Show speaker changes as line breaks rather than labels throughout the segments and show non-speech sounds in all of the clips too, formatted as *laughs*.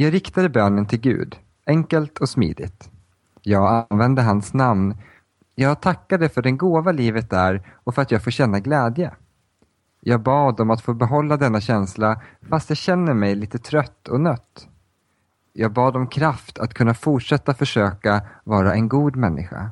Jag riktade bönen till Gud, enkelt och smidigt. Jag använde hans namn. Jag tackade för den gåva livet är och för att jag får känna glädje. Jag bad om att få behålla denna känsla fast jag känner mig lite trött och nött. Jag bad om kraft att kunna fortsätta försöka vara en god människa.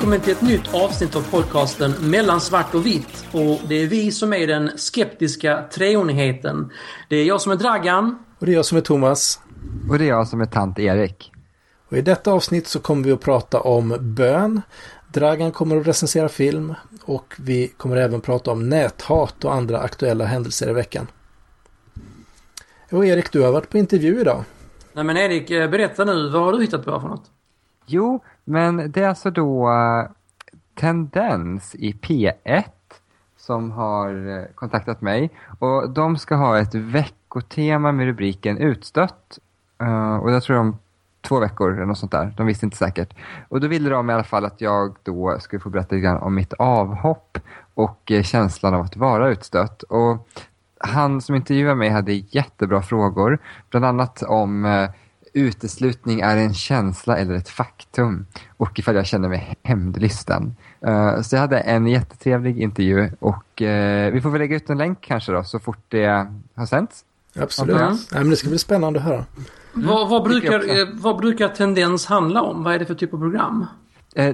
Välkommen till ett nytt avsnitt av podcasten Mellan svart och vitt. Och det är vi som är den skeptiska treenigheten. Det är jag som är Dragan.
Och det är jag som är Thomas.
Och det är jag som är tant Erik.
Och i detta avsnitt så kommer vi att prata om bön. Dragan kommer att recensera film och vi kommer även prata om näthat och andra aktuella händelser i veckan. Och Erik, du har varit på intervju idag.
Nej men Erik, eh, berätta nu. Vad har du hittat på för något?
Jo, men det är alltså då eh, Tendens i P1 som har eh, kontaktat mig. Och de ska ha ett veckotema med rubriken Utstött. Uh, och jag tror de två veckor eller något sånt där. De visste inte säkert. Och då ville de i alla fall att jag då skulle få berätta lite grann om mitt avhopp och känslan av att vara utstött. Och han som intervjuade mig hade jättebra frågor. Bland annat om uteslutning är en känsla eller ett faktum och ifall jag känner mig hämndlysten. Uh, så jag hade en jättetrevlig intervju och uh, vi får väl lägga ut en länk kanske då så fort det har sänts.
Absolut. Ja, men det ska bli spännande att höra.
Mm. Vad, vad, brukar, eh, vad brukar Tendens handla om? Vad är det för typ av program?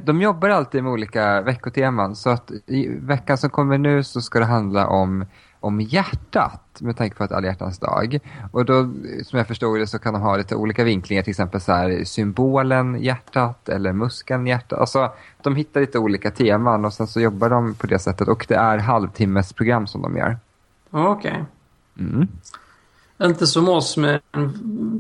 De jobbar alltid med olika veckoteman så att i veckan som kommer nu så ska det handla om om hjärtat med tanke på att alla hjärtans dag. Och då, som jag förstod det, så kan de ha lite olika vinklingar, till exempel så här, symbolen hjärtat eller muskeln hjärtat. Alltså, de hittar lite olika teman och sen så jobbar de på det sättet och det är halvtimmesprogram som de gör.
Okej. Okay. Mm. Inte som oss med en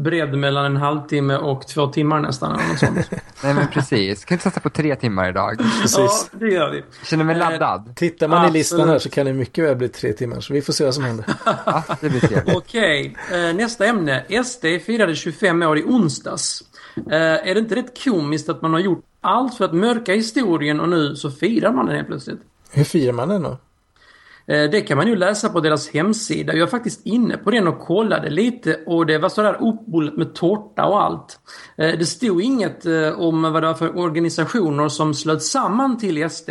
bredd mellan en halvtimme och två timmar nästan. Eller något sånt. *laughs*
Nej men precis. Kan inte satsa på tre timmar idag?
Precis. Ja, det gör vi.
Känner mig laddad. Eh,
tittar man Absolut. i listan här så kan det mycket väl bli tre timmar. Så vi får se vad som händer. *laughs*
ja, det blir trevligt.
Okej, okay. eh, nästa ämne. SD firade 25 år i onsdags. Eh, är det inte rätt komiskt att man har gjort allt för att mörka historien och nu så firar man den helt plötsligt?
Hur firar man den då?
Eh, det kan man ju läsa på deras hemsida. Jag var faktiskt inne på den och kollade lite och det var sådär uppbullat med tårta och allt. Eh, det stod inget eh, om vad det var för organisationer som slöt samman till SD.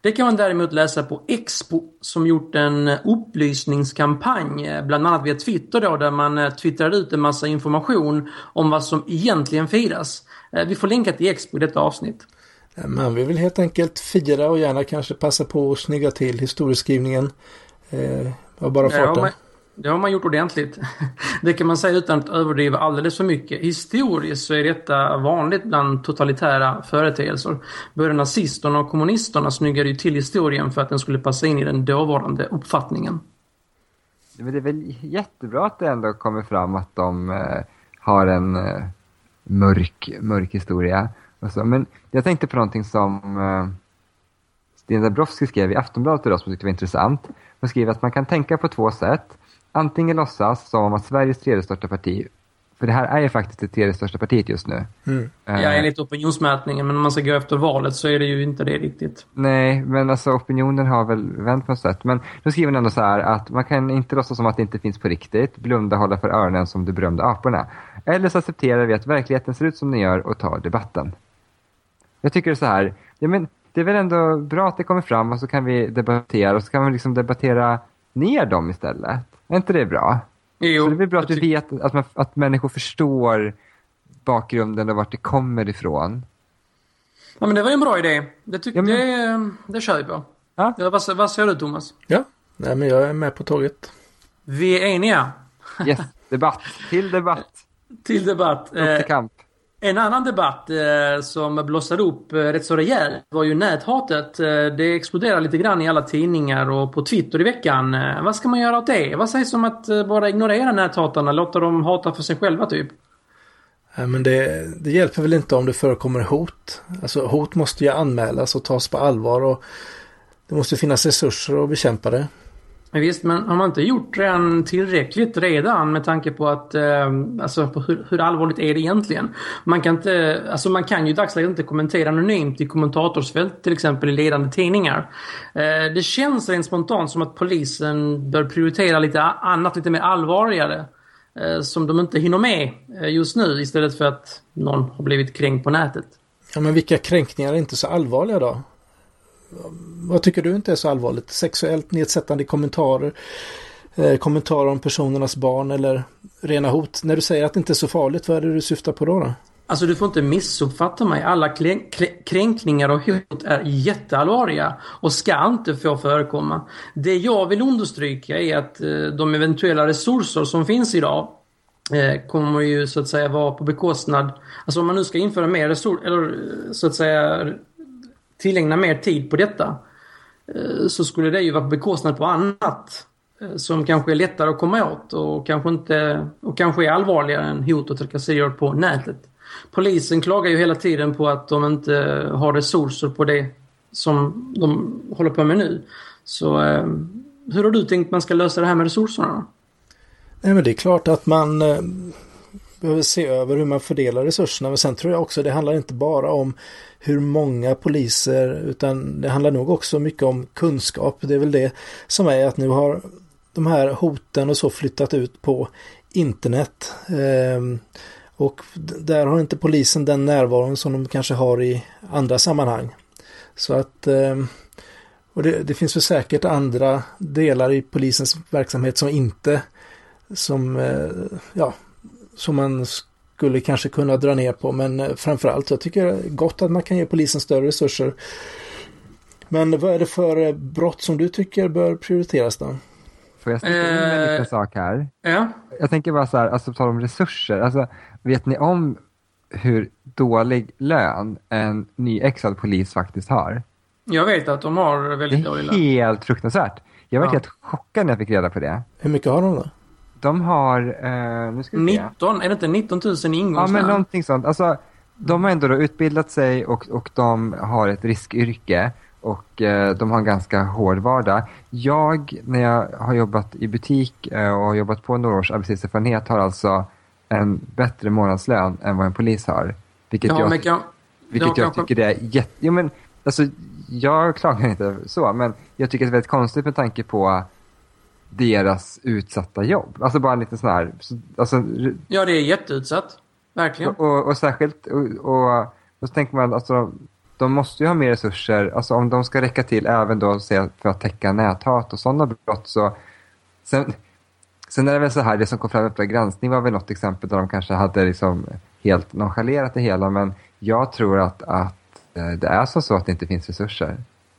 Det kan man däremot läsa på Expo som gjort en upplysningskampanj, bland annat via Twitter då, där man twittrade ut en massa information om vad som egentligen firas. Vi får länka till Expo i detta avsnitt.
Man vill väl helt enkelt fira och gärna kanske passa på att snygga till historieskrivningen eh, av bara farten.
Det har, man, det har man gjort ordentligt. *laughs* Det kan man säga utan att överdriva alldeles för mycket. Historiskt så är detta vanligt bland totalitära företeelser. Både nazisterna och kommunisterna snyggade ju till historien för att den skulle passa in i den dåvarande uppfattningen.
Men det är väl jättebra att det ändå kommer fram att de eh, har en eh, mörk, mörk historia. Alltså, men jag tänkte på någonting som uh, Sten Dabrowski skrev i Aftonbladet idag som jag tyckte var intressant. Han skriver att man kan tänka på två sätt. Antingen låtsas som att Sveriges tredje största parti för det här är ju faktiskt det tredje största partiet just nu.
Mm. Uh, ja, enligt opinionsmätningen. Men om man ska gå efter valet så är det ju inte det riktigt.
Nej, men alltså opinionen har väl vänt på något sätt. Men då skriver han ändå så här att man kan inte låtsas som att det inte finns på riktigt. Blunda hålla för öronen som de berömda aporna. Eller så accepterar vi att verkligheten ser ut som den gör och tar debatten. Jag tycker så här, ja, men det är väl ändå bra att det kommer fram och så kan vi debattera och så kan vi liksom debattera ner dem istället. Är inte det bra? Jo, så det är bra att vi vet att, man, att människor förstår bakgrunden och vart det kommer ifrån.
Ja men det var en bra idé. Det, tyck, ja, men... det, det kör vi på. Ja. Ja, vad, vad säger du Thomas?
Ja, Nej, men jag är med på tåget.
Vi är eniga.
Yes, debatt. Till debatt.
Till debatt. Upp
till eh, kamp.
En annan debatt eh, som blossade upp eh, rätt så rejält var ju näthatet. Eh, det exploderade lite grann i alla tidningar och på Twitter i veckan. Eh, vad ska man göra åt det? Vad sägs om att eh, bara ignorera näthatarna? Låta dem hata för sig själva typ?
Eh, men det, det, hjälper väl inte om det förekommer hot. Alltså hot måste ju anmälas och tas på allvar och det måste finnas resurser att bekämpa det.
Men Visst, men har man inte gjort den tillräckligt redan med tanke på att, eh, alltså på hur, hur, allvarligt är det egentligen? Man kan inte, alltså man kan ju i dagsläget inte kommentera anonymt i kommentatorsfält till exempel i ledande tidningar. Eh, det känns rent spontant som att polisen bör prioritera lite annat, lite mer allvarligare. Eh, som de inte hinner med eh, just nu istället för att någon har blivit kränkt på nätet.
Ja, men vilka kränkningar är inte så allvarliga då? Vad tycker du inte är så allvarligt? Sexuellt nedsättande kommentarer, eh, kommentarer om personernas barn eller rena hot. När du säger att det inte är så farligt, vad är det du syftar på då? då?
Alltså du får inte missuppfatta mig. Alla kränkningar och hot är jätteallvarliga och ska inte få förekomma. Det jag vill understryka är att eh, de eventuella resurser som finns idag eh, kommer ju så att säga vara på bekostnad, alltså om man nu ska införa mer resurser, eller eh, så att säga tillägna mer tid på detta eh, så skulle det ju vara på bekostnad på annat eh, som kanske är lättare att komma åt och kanske, inte, och kanske är allvarligare än hot och trakasserier på nätet. Polisen klagar ju hela tiden på att de inte har resurser på det som de håller på med nu. Så eh, hur har du tänkt man ska lösa det här med resurserna?
Nej, men det är klart att man behöver se över hur man fördelar resurserna. Men sen tror jag också det handlar inte bara om hur många poliser utan det handlar nog också mycket om kunskap. Det är väl det som är att nu har de här hoten och så flyttat ut på internet. Eh, och där har inte polisen den närvaron som de kanske har i andra sammanhang. Så att eh, och det, det, finns väl säkert andra delar i polisens verksamhet som inte som eh, ja som man skulle kanske kunna dra ner på. Men eh, framförallt, jag tycker det är gott att man kan ge polisen större resurser. Men vad är det för eh, brott som du tycker bör prioriteras då?
Får jag sticka in en liten sak här?
Ja.
Jag tänker bara så här, alltså på tal om resurser. Alltså, vet ni om hur dålig lön en nyexad polis faktiskt har?
Jag vet att de har väldigt dålig lön.
Det är helt fruktansvärt. Jag var ja. helt chockad när jag fick reda på det.
Hur mycket har de då?
De har, eh, nu ska vi
19, är det inte 19 000 ingångslön?
Ja, men någonting sånt. Alltså, de har ändå utbildat sig och, och de har ett riskyrke och eh, de har en ganska hård vardag. Jag, när jag har jobbat i butik eh, och har jobbat på några års arbetslivserfarenhet har alltså en bättre månadslön än vad en polis har. Vilket ja, jag, kan, vilket jag kanske... tycker är jätte... Jo, men, alltså, jag klagar inte så, men jag tycker det är väldigt konstigt med tanke på deras utsatta jobb. Alltså bara lite sån här... Alltså,
ja, det är jätteutsatt. Verkligen.
Och, och, och särskilt, och, och, och så tänker man, alltså, de måste ju ha mer resurser. Alltså om de ska räcka till även då för att täcka näthat och sådana brott så... Sen, sen är det väl så här, det som kom fram Uppdrag granskning var väl något exempel där de kanske hade liksom helt nonchalerat det hela. Men jag tror att, att eh, det är så, så att det inte finns resurser.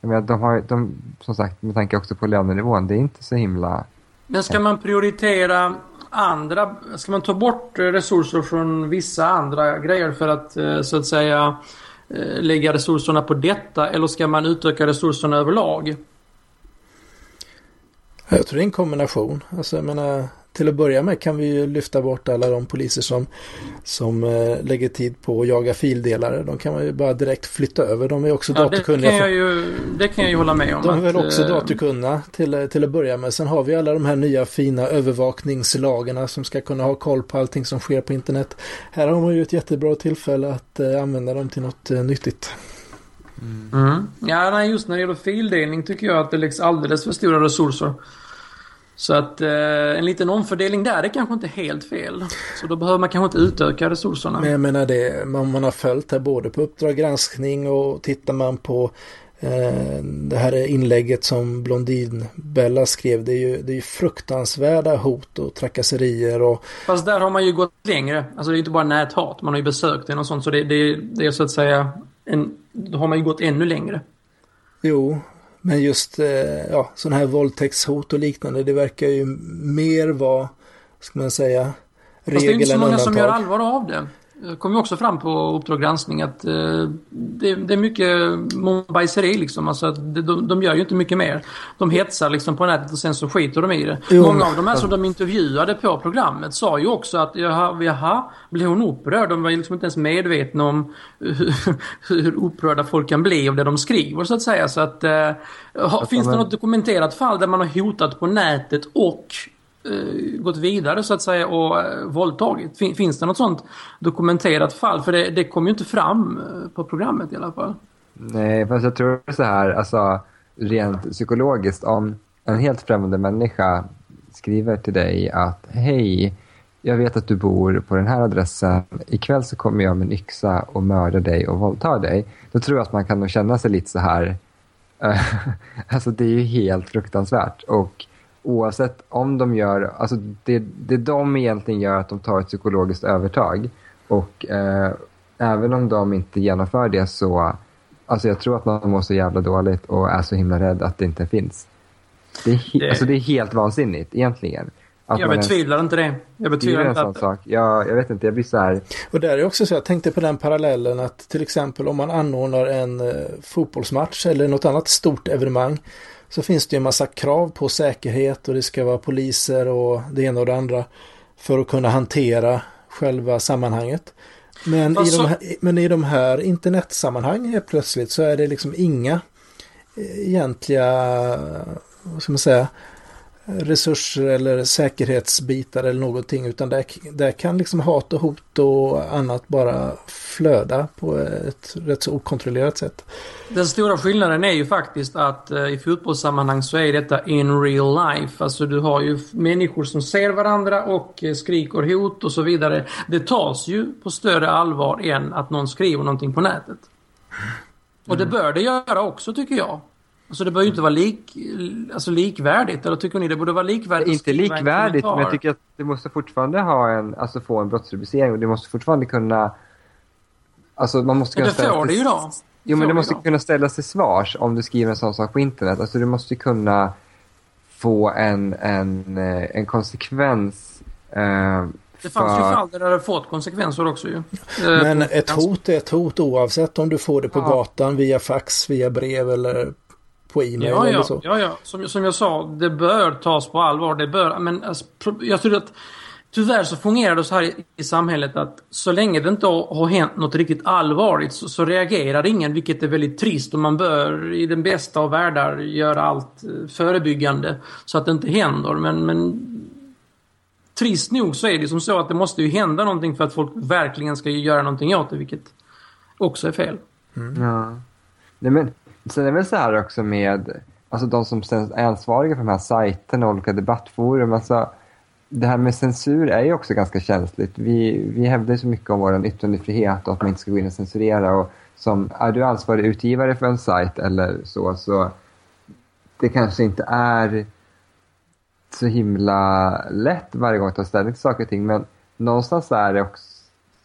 Menar, de har, de, som sagt, med tanke också på lönenivån, det är inte så himla...
Men ska man prioritera andra, ska man ta bort resurser från vissa andra grejer för att eh, så att säga eh, lägga resurserna på detta eller ska man utöka resurserna överlag?
Jag tror det är en kombination. Alltså jag menar, till att börja med kan vi ju lyfta bort alla de poliser som, som eh, lägger tid på att jaga fildelare. De kan man ju bara direkt flytta över. De är också ja, datorkunniga.
Det kan, jag ju, det kan jag ju hålla med om.
De är väl också eh, datorkunniga till, till att börja med. Sen har vi alla de här nya fina övervakningslagarna som ska kunna ha koll på allting som sker på internet. Här har man ju ett jättebra tillfälle att eh, använda dem till något eh, nyttigt.
Mm. Mm. Ja, nej, just när det gäller fildelning tycker jag att det läggs alldeles för stora resurser. Så att eh, en liten omfördelning där är kanske inte helt fel. Så då behöver man kanske inte utöka resurserna.
Men jag menar det, man, man har följt här både på Uppdrag granskning och tittar man på eh, det här inlägget som Blondin-Bella skrev. Det är ju det är fruktansvärda hot och trakasserier och...
Fast där har man ju gått längre. Alltså det är inte bara näthat. Man har ju besökt den och sånt. Så det, det, det är så att säga en, då har man ju gått ännu längre.
Jo, men just eh, ja, sådana här våldtäktshot och liknande, det verkar ju mer vara, ska man säga,
regel än undantag. Fast det är inte så många som gör allvar av det. Kom ju också fram på Uppdrag granskning att eh, det, det, är mycket bajseri liksom. Alltså att de, de gör ju inte mycket mer. De hetsar liksom på nätet och sen så skiter de i det. Jo, Många av de här som de intervjuade på programmet sa ju också att jaha, jaha blev hon upprörd? De var ju liksom inte ens medvetna om hur, *laughs* hur upprörda folk kan bli av det de skriver så att säga. Så att, eh, finns det något dokumenterat fall där man har hotat på nätet och Eh, gått vidare så att säga och eh, våldtagit? Fin, finns det något sånt dokumenterat fall? För det, det kom ju inte fram eh, på programmet i alla fall.
Nej, fast jag tror så här, alltså rent psykologiskt, om en helt främmande människa skriver till dig att hej, jag vet att du bor på den här adressen, ikväll så kommer jag med en yxa och mörda dig och våldta dig. Då tror jag att man kan nog känna sig lite så här, *laughs* alltså det är ju helt fruktansvärt. Och oavsett om de gör, alltså det, det de egentligen gör att de tar ett psykologiskt övertag. Och eh, även om de inte genomför det så, alltså jag tror att man mår så jävla dåligt och är så himla rädd att det inte finns. Det är, det... Alltså det är helt vansinnigt egentligen.
Att jag betvivlar inte det. Jag betvivlar inte
en sån sak. Jag, jag vet inte, jag blir så här...
Och där är också så, jag tänkte på den parallellen att till exempel om man anordnar en eh, fotbollsmatch eller något annat stort evenemang så finns det ju en massa krav på säkerhet och det ska vara poliser och det ena och det andra för att kunna hantera själva sammanhanget. Men, i, de här, men i de här internetsammanhangen helt plötsligt så är det liksom inga eh, egentliga, vad ska man säga, resurser eller säkerhetsbitar eller någonting utan där, där kan liksom hat och hot och annat bara flöda på ett rätt så okontrollerat sätt.
Den stora skillnaden är ju faktiskt att eh, i fotbollssammanhang så är detta in real life. Alltså du har ju människor som ser varandra och eh, skriker hot och så vidare. Det tas ju på större allvar än att någon skriver någonting på nätet. Och det mm. bör det göra också tycker jag. Alltså det bör ju inte vara lik, alltså likvärdigt, eller tycker ni det borde vara likvärdigt?
Inte likvärdigt, men jag tycker att det måste fortfarande ha en, alltså få en brottsrubricering och det måste fortfarande kunna, alltså man måste kunna...
Men det får det ju då.
Jo, men det måste kunna ställas till svars om du skriver en sån sak på internet. Alltså du måste kunna få en, en, eh, en konsekvens eh,
det fanns ju fall där det hade fått konsekvenser också ju. Eh,
men ett hot är ett hot oavsett om du får det på ja. gatan via fax, via brev eller på e-mail
ja,
eller
ja,
så.
Ja, ja. Som, som jag sa, det bör tas på allvar. Det bör, men alltså, jag tror att tyvärr så fungerar det så här i, i samhället att så länge det inte har, har hänt något riktigt allvarligt så, så, reagerar ingen, vilket är väldigt trist. Och man bör i den bästa av världar göra allt eh, förebyggande så att det inte händer. Men, men trist nog så är det som så att det måste ju hända någonting för att folk verkligen ska göra någonting åt det, vilket också är fel.
Mm. Ja. Nej, men Sen är det väl så här också med alltså de som är ansvariga för de här sajterna och olika debattforum. Alltså, det här med censur är ju också ganska känsligt. Vi, vi hävdar så mycket om vår yttrandefrihet och att man inte ska gå in och censurera. Och som, är du ansvarig utgivare för en sajt eller så, så det kanske inte är så himla lätt varje gång att ta ställning till saker och ting. Men någonstans är det också,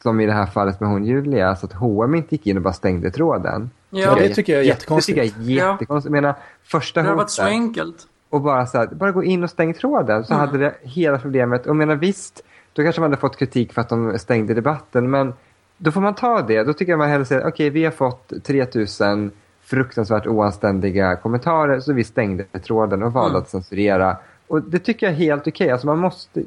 som i det här fallet med hon Julia, så att H&M inte gick in och bara stängde tråden.
Ja, det tycker jag är jättekonstigt.
Det tycker jag är jättekonstigt. Jag menar, första.
Det har varit så enkelt.
Och bara så här, bara gå in och stäng tråden så mm. hade det hela problemet. Och menar visst, då kanske man hade fått kritik för att de stängde debatten. Men då får man ta det. Då tycker jag man hellre säger, okej okay, vi har fått 3000 fruktansvärt oanständiga kommentarer så vi stängde tråden och valde mm. att censurera. Och det tycker jag är helt okej. Okay. Alltså man måste,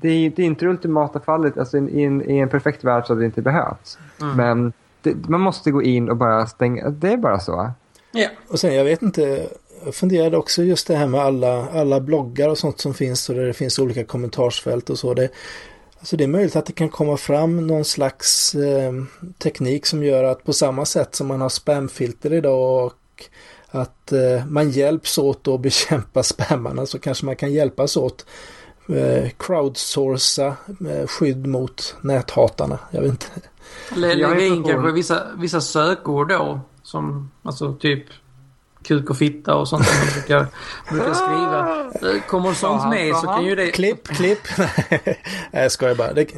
det, är, det är inte det ultimata fallet. Alltså i, en, i en perfekt värld så hade det inte behövts. Mm. Men det, man måste gå in och bara stänga, det är bara så.
Ja. Och sen jag vet inte, jag funderade också just det här med alla, alla bloggar och sånt som finns och där det finns olika kommentarsfält och så. Det, alltså det är möjligt att det kan komma fram någon slags eh, teknik som gör att på samma sätt som man har spamfilter idag och att eh, man hjälps åt att bekämpa *laughs* spammarna så kanske man kan hjälpas åt eh, crowdsourca eh, skydd mot näthatarna. Jag vet inte.
Lägga in kanske vissa, vissa sökord då. Som alltså typ kuk och fitta och sånt som man brukar, *laughs* brukar skriva. Kommer sånt med så kan ju det...
Klipp, klipp. *laughs* Nej, jag skojar bara. Det,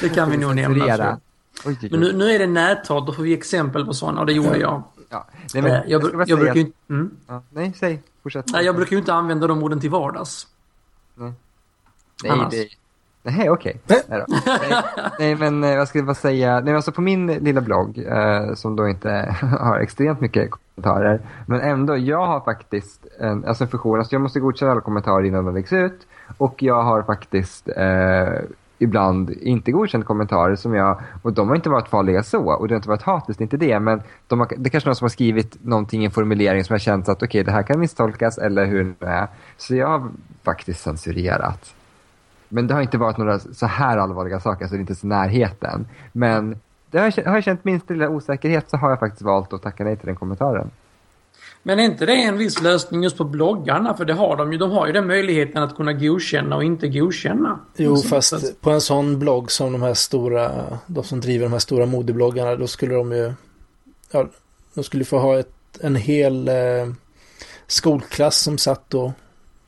det kan vi nog nämna. Men nu, nu är det näthat, då får vi exempel på sådana och det gjorde jag. Ja. Nej, men, jag, jag, jag, jag brukar ju inte... Mm.
Ja, nej, säg. Fortsätt.
Nej, jag brukar ju inte använda de orden till vardags.
Nej, nej, det, Nej, okej.
Nej.
Nej, nej, nej, men eh, vad ska jag bara säga? Nej, alltså på min lilla blogg, eh, som då inte *laughs* har extremt mycket kommentarer, men ändå, jag har faktiskt en, alltså en funktion, alltså jag måste godkänna alla kommentarer innan de läggs ut, och jag har faktiskt eh, ibland inte godkänt kommentarer som jag, och de har inte varit farliga så, och det har inte varit hatiskt, inte det, men de har, det är kanske någon som har skrivit någonting i en formulering som har känts att okej, det här kan misstolkas, eller hur det är. Så jag har faktiskt censurerat. Men det har inte varit några så här allvarliga saker, alltså det är inte så närheten. Men det har, jag, har jag känt minsta lilla osäkerhet så har jag faktiskt valt att tacka nej till den kommentaren.
Men är inte det en viss lösning just på bloggarna? För det har de ju. De har ju den möjligheten att kunna godkänna och inte godkänna.
Jo,
Så-
fast på en sån blogg som de här stora, de som driver de här stora modebloggarna, då skulle de ju, ja, de skulle få ha ett, en hel eh, skolklass som satt och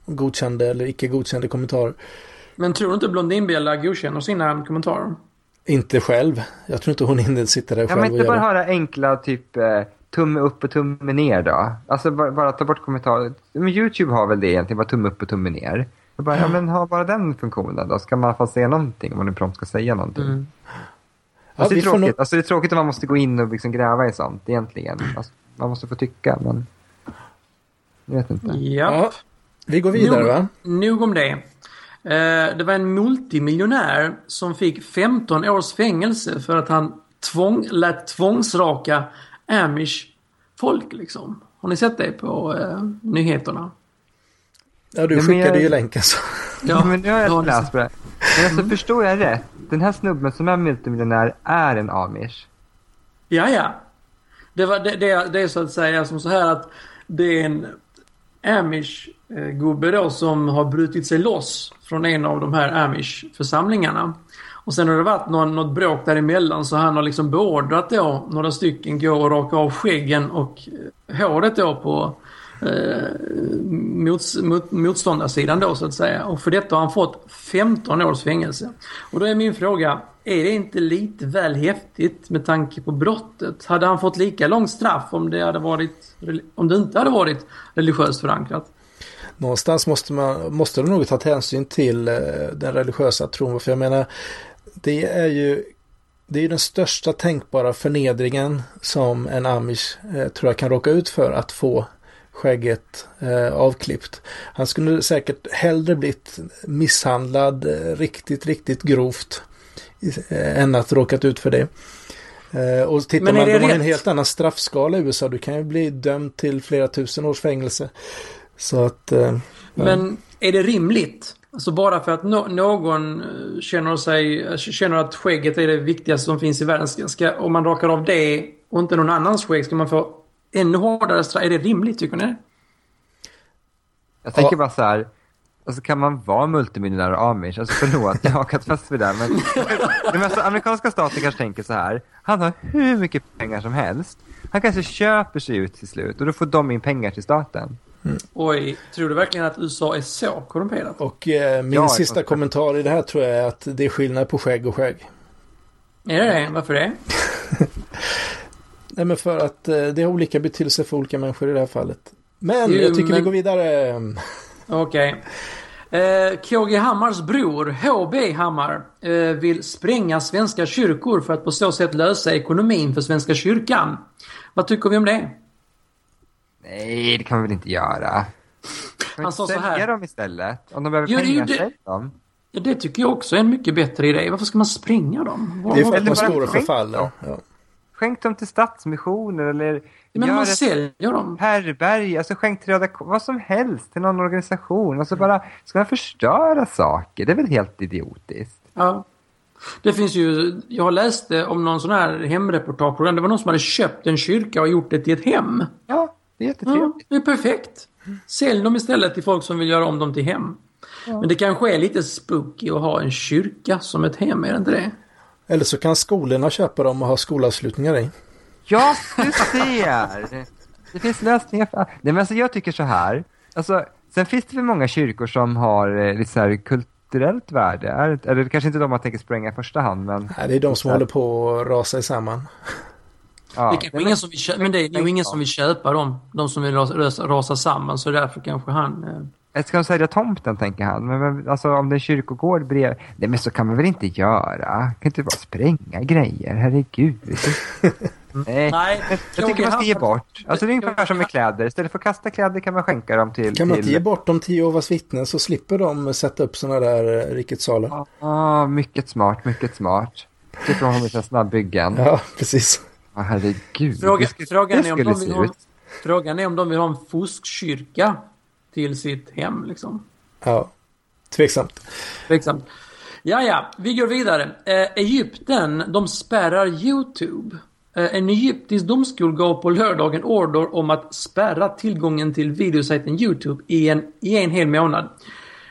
godkände eller icke godkände kommentarer.
Men tror du inte Blondinbella godkänner sina kommentarer?
Inte själv. Jag tror inte hon hinner sitta där
Ja,
själv
men inte bara
göra.
höra enkla typ eh, tumme upp och tumme ner då. Alltså bara, bara ta bort kommentarer. Men YouTube har väl det egentligen, bara tumme upp och tumme ner. Jag bara, ja men ha bara den funktionen då, ska man i alla fall säga någonting om man nu prompt ska säga någonting.
Mm.
Alltså, det,
vi
är tråkigt.
nog-
alltså det är tråkigt om man måste gå in och liksom gräva i sånt egentligen. Alltså, man måste få tycka, men... Jag vet inte.
Ja.
Ja, vi går vidare
nog,
va?
Nog om det. Eh, det var en multimiljonär som fick 15 års fängelse för att han tvång, lät tvångsraka amish folk liksom. Har ni sett det på eh, nyheterna?
Ja, du
Ja, men
skickade
jag-
ju länken så.
Ja, men nu har jag läst på det. Men alltså, förstår jag rätt? Den här snubben som är multimiljonär är en amish.
Ja, ja. Det, var, det, det, det är så att säga som så här att det är en amish-gubbe då som har brutit sig loss från en av de här amish-församlingarna. Och sen har det varit någon, något bråk däremellan så han har liksom beordrat då några stycken gå och raka av skäggen och eh, håret då på eh, mots, mot, motståndarsidan då så att säga. Och för detta har han fått 15 års fängelse. Och då är min fråga, är det inte lite väl häftigt med tanke på brottet? Hade han fått lika långt straff om det, hade varit, om det inte hade varit religiöst förankrat?
Någonstans måste man måste de nog ta hänsyn till eh, den religiösa tron. För jag menar, det är ju det är ju den största tänkbara förnedringen som en amish eh, tror jag kan råka ut för att få skägget eh, avklippt. Han skulle säkert hellre blivit misshandlad eh, riktigt, riktigt grovt eh, än att råkat ut för det. Eh, och tittar
Men
man, de har en helt annan straffskala i USA. Du kan ju bli dömd till flera tusen års fängelse. Så att... Eh.
Men är det rimligt? Alltså bara för att no någon känner, sig, känner att skägget är det viktigaste som finns i världen. Ska, om man rakar av det och inte någon annans skägg, ska man få ännu hårdare straff? Är det rimligt tycker ni?
Jag tänker
Ja.
bara så här, alltså kan man vara multimiljonär och amish? Alltså förlåt, jag har hakat fast vid det. Men, *laughs* men alltså, amerikanska staten kanske tänker så här, han har hur mycket pengar som helst. Han kanske köper sig ut till slut och då får de in pengar till staten.
Oj, tror du verkligen att USA är så korrumperat?
Och eh, min
Ja,
sista kommentar i det här tror jag är att det är skillnad på skägg och skägg.
Är det det? Varför det? *laughs*
Nej men för att eh, det har olika betydelse för olika människor i det här fallet. Men
Jo,
jag tycker vi
men-
går vidare.
Okej. Eh, KG Hammars bror, HB Hammar, eh, vill spränga svenska kyrkor för att på så sätt lösa ekonomin för Svenska kyrkan. Vad tycker vi om det?
Nej, det kan vi väl inte göra. Kan vi
Han sa så
sälja
här.
dem istället? Om de behöver
Jo,
pengar,
det-
sälj dem.
Ja, det tycker jag också är en mycket bättre idé. Varför ska man spränga dem? Vad-
Det är för att de stora
skänk
förfaller. Ja.
Skänk dem till Stadsmissioner eller
Men
gör
man säljer dem.
härberge, alltså skänk till Röda vad som helst till någon organisation. Alltså bara, ska man förstöra saker? Det är väl helt idiotiskt?
Ja. Det finns ju, jag har läst det om någon sån här hemreportageprogram. Det var någon som hade köpt en kyrka och gjort det till ett hem.
Ja, det är
Ja,
jättetrevligt.
det är perfekt. Sälj dem istället till folk som vill göra om dem till hem. Men det kanske är lite spooky att ha en kyrka som ett hem, är det inte det?
Eller så kan skolorna köpa dem och ha skolavslutningar i.
Ja, du ser! Det finns lösningar för... Nej, men alltså jag tycker så här. Alltså, sen finns det väl många kyrkor som har eh, lite så här kulturellt värde. Är, eller kanske inte de man tänker spränga i första hand, men...
Nej, det är de som håller på att rasa samman.
Ja,
det kanske
men-
ingen som vill köpa, men det är ju ingen som vill köpa dem. De som vill rasa, rasa, rasa samman, så därför kanske han... Eh,
Ska de sälja tomten, tänker han. Men, men alltså om det är en kyrkogård bredvid. Nej, men så kan man väl inte göra? Kan inte bara spränga grejer, herregud. *laughs* Nej,
Nej,
jag, jag tycker man ska ge bort. Alltså det är ungefär som med kläder. Istället för att kasta kläder kan man skänka dem till...
Kan man
till...
inte ge bort dem till Jehovas vittnen så slipper de sätta upp sådana där eh, rikets salar?
Ja, ah, mycket smart, mycket smart. Tycker de har lite snabbyggen. Ja,
Ja, precis.
herregud.
Fråga, frågan, är om de vill ha, frågan är om de vill ha en fuskkyrka till sitt hem. Liksom.
Ja, tveksamt.
Tveksamt. Ja, ja, vi går vidare. Eh, Egypten, de spärrar YouTube. Eh, en egyptisk domstol gav på lördagen order om att spärra tillgången till videosajten YouTube i en, i en hel månad.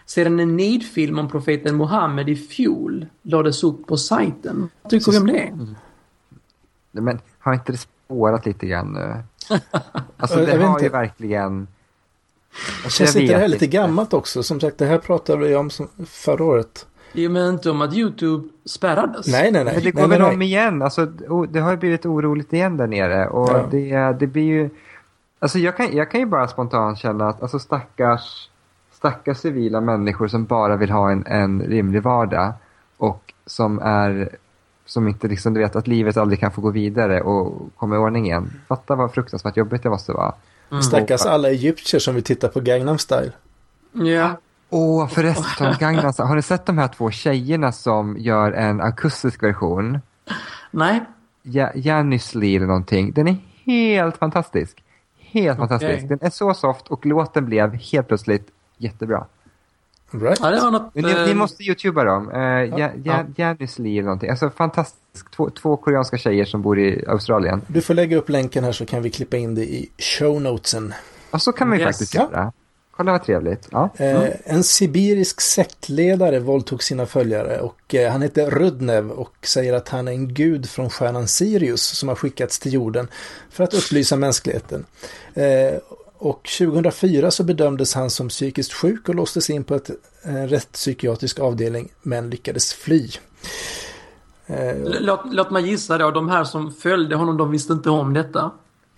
Sedan en nidfilm om profeten Muhammed i fjol lades upp på sajten. Vad tycker vi om det?
Nej, Men har inte det spårat lite grann nu? *laughs* Alltså
Jag
det har ju verkligen... Alltså,
Känns
jag
inte det här lite gammalt också? Som sagt, det här pratade vi om som förra året.
Det är men inte om att YouTube spärrades.
Nej, nej, nej.
Men det går
nej,
väl
nej,
om igen. Alltså, det har ju blivit oroligt igen där nere. Och
Ja.
det, det blir ju... Alltså jag kan, jag kan ju bara spontant känna att alltså stackars, stackars civila människor som bara vill ha en, en rimlig vardag. Och som är... Som inte liksom, du vet, att livet aldrig kan få gå vidare och komma i ordning igen. Fatta vad fruktansvärt jobbigt det måste vara.
Mm.
Stackars alla egyptier som vill titta på Gangnam style.
Ja.
Åh, förresten, Gangnam Style. Har ni sett de här två tjejerna som gör en akustisk version?
Nej.
Ja, Janis Lee eller någonting. Den är helt fantastisk. Helt
Okej.
fantastisk. Den är så soft och låten blev helt plötsligt jättebra.
Right?
Ja, det var något...
Men ni,
eh,
ni måste youtuba dem. Uh, ja, ja,
ja.
Janis Lee eller någonting. Alltså Två, två koreanska tjejer som bor i Australien.
Du får lägga upp länken här så kan vi klippa in det i shownotesen.
Och så kan man ju
Yes.
faktiskt
Ja.
göra. Kolla vad trevligt. Ja.
Eh, en sibirisk sektledare våldtog sina följare och eh, han heter Rudnev och säger att han är en gud från stjärnan Sirius som har skickats till jorden för att upplysa mänskligheten. Eh, och 2004 så bedömdes han som psykiskt sjuk och låstes in på ett eh, rättspsykiatrisk avdelning men lyckades fly. Eh,
Låt, låt mig gissa då, de här som följde honom, de visste inte om detta.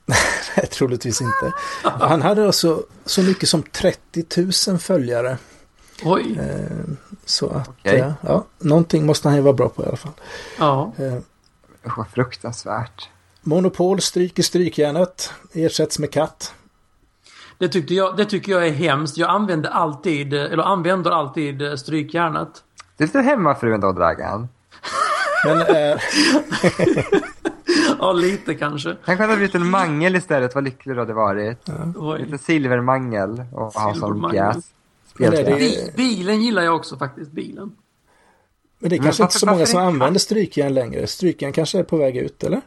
*laughs*
Nej, troligtvis inte. Han hade alltså så mycket som 30 000 följare.
Oj.
Eh, så att,
Okej.
eh, ja, någonting måste han ju vara bra på i alla fall.
Ja.
Vad fruktansvärt.
Monopol stryker strykjärnet, ersätts med katt.
Det, tyckte jag, det tycker jag är hemskt. Jag använder alltid, eller använder alltid strykjärnet.
Det är lite hemmafrun då, Dragan.
Men eh,
Ja, lite kanske.
Han kunde ha blivit en mangel istället. Vad lycklig du hade varit.
Oj.
Lite silvermangel och ha som pjäs.
Det-
bilen gillar jag också faktiskt, bilen.
Men det är
Men
kanske inte så många som
inte?
använder strykjärn längre. Strykjärn kanske är på väg ut, eller?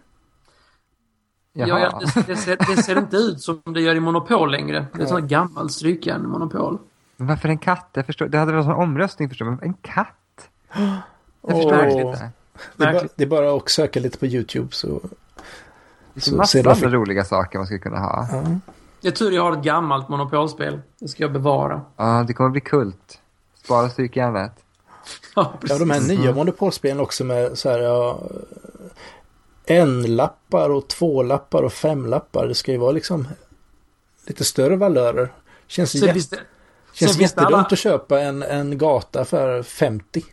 Jaha.
Ja, ja, det, det, ser, det ser inte ut som det gör i Monopol längre. Det är ett sånt gammalt strykjärn i Monopol.
Men varför en katt? Jag förstår, det hade varit en omröstning förstår men en katt? Jag förstår inte lite.
Det är, bara, det är bara att söka lite på YouTube så...
Det finns
ser
massor
det-
andra roliga saker man skulle kunna ha.
Ja.
Det är tur jag har ett gammalt Monopolspel. Det ska jag bevara.
Ja, det kommer bli kult. Spara strykjärnet.
Ja,
ja, de här nya
Mm.
monopolspelen också med så här, ja... En-lappar och två-lappar och fem-lappar. Det ska ju vara liksom lite större valörer. Känns,
Sen
jä-
det,
känns jättedumt
alla-
att köpa en, en gata för 50.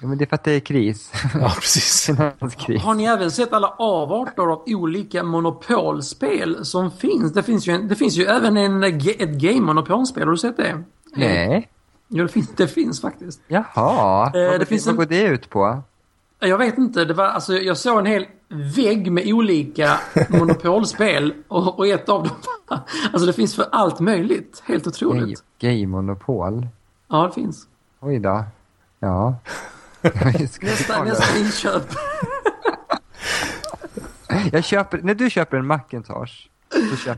Ja, men det är för att det är kris. *laughs*
Ja, precis.
Finanskris.
Har ni även sett alla avarter av olika monopolspel som finns? Det finns ju, en, det finns ju även en, eh, ett game-monopolspel. Har du sett det?
Nej.
Jo, det finns, det finns faktiskt.
Jaha.
det
vad,
finns
vad
en-
går det ut på?
Jag vet inte. Det var, alltså, jag såg en hel vägg med olika *laughs* monopolspel och, och ett av dem... Alltså det finns för allt möjligt. Helt otroligt.
gay-monopol.
Ja, det finns.
Oj då. Ja.
Nästa, nästa inköp. *laughs*
Jag köper, när du köper en Macintosh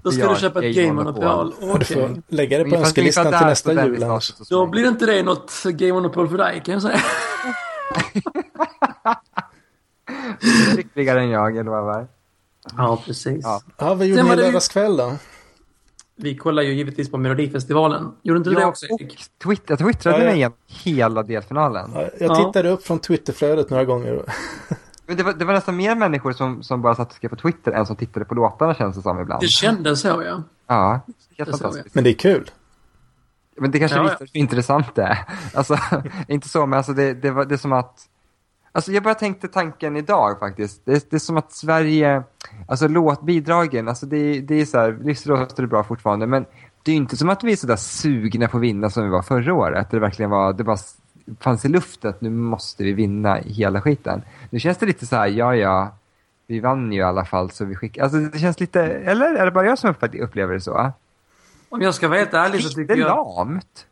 Då ska du köpa ett game-monopol.
Du
Okej.
får lägga det på önskelistan till nästa jul
Då blir det inte det något game-monopol för dig kan jag säga. *laughs*
lyckligare än jag, jag lovar.
Ja, precis.
Ja.
Ja, vad gjorde ni
var
i
det ju-
lördagskväll då?
Vi kollar ju givetvis på Melodifestivalen. Gjorde inte du det
Jag
också, Erik?
Twitter, jag twittrade
Ja, ja.
mig igenom hela delfinalen.
Ja, Jag
Ja.
tittade upp från Twitterflödet några gånger. *laughs*
Men det, var, det var nästan mer människor som, som bara satt och skrev på Twitter än som tittade på låtarna känns det som ibland.
Det kändes så, ja.
Ja, helt
Det
fantastiskt.
Men det är kul.
Men det kanske
Ja, ja.
visar hur intressant det är. Alltså, *laughs* inte så, men alltså det, det, var, det är som att... Alltså jag bara tänkte tanken idag faktiskt. Det, det är som att Sverige, alltså låtbidragen, alltså det, det är så här, livsröster är bra fortfarande, men det är ju inte som att vi är så där sugna på att vinna som vi var förra året. Det verkligen var, det bara fanns i luften att nu måste vi vinna hela skiten. Nu känns det lite så här, ja ja, vi vann ju i alla fall så vi skickar, alltså det känns lite, eller är det bara jag som upp- upplever det så?
Om jag ska vara helt ärlig så
Lite
tycker jag...
lamt.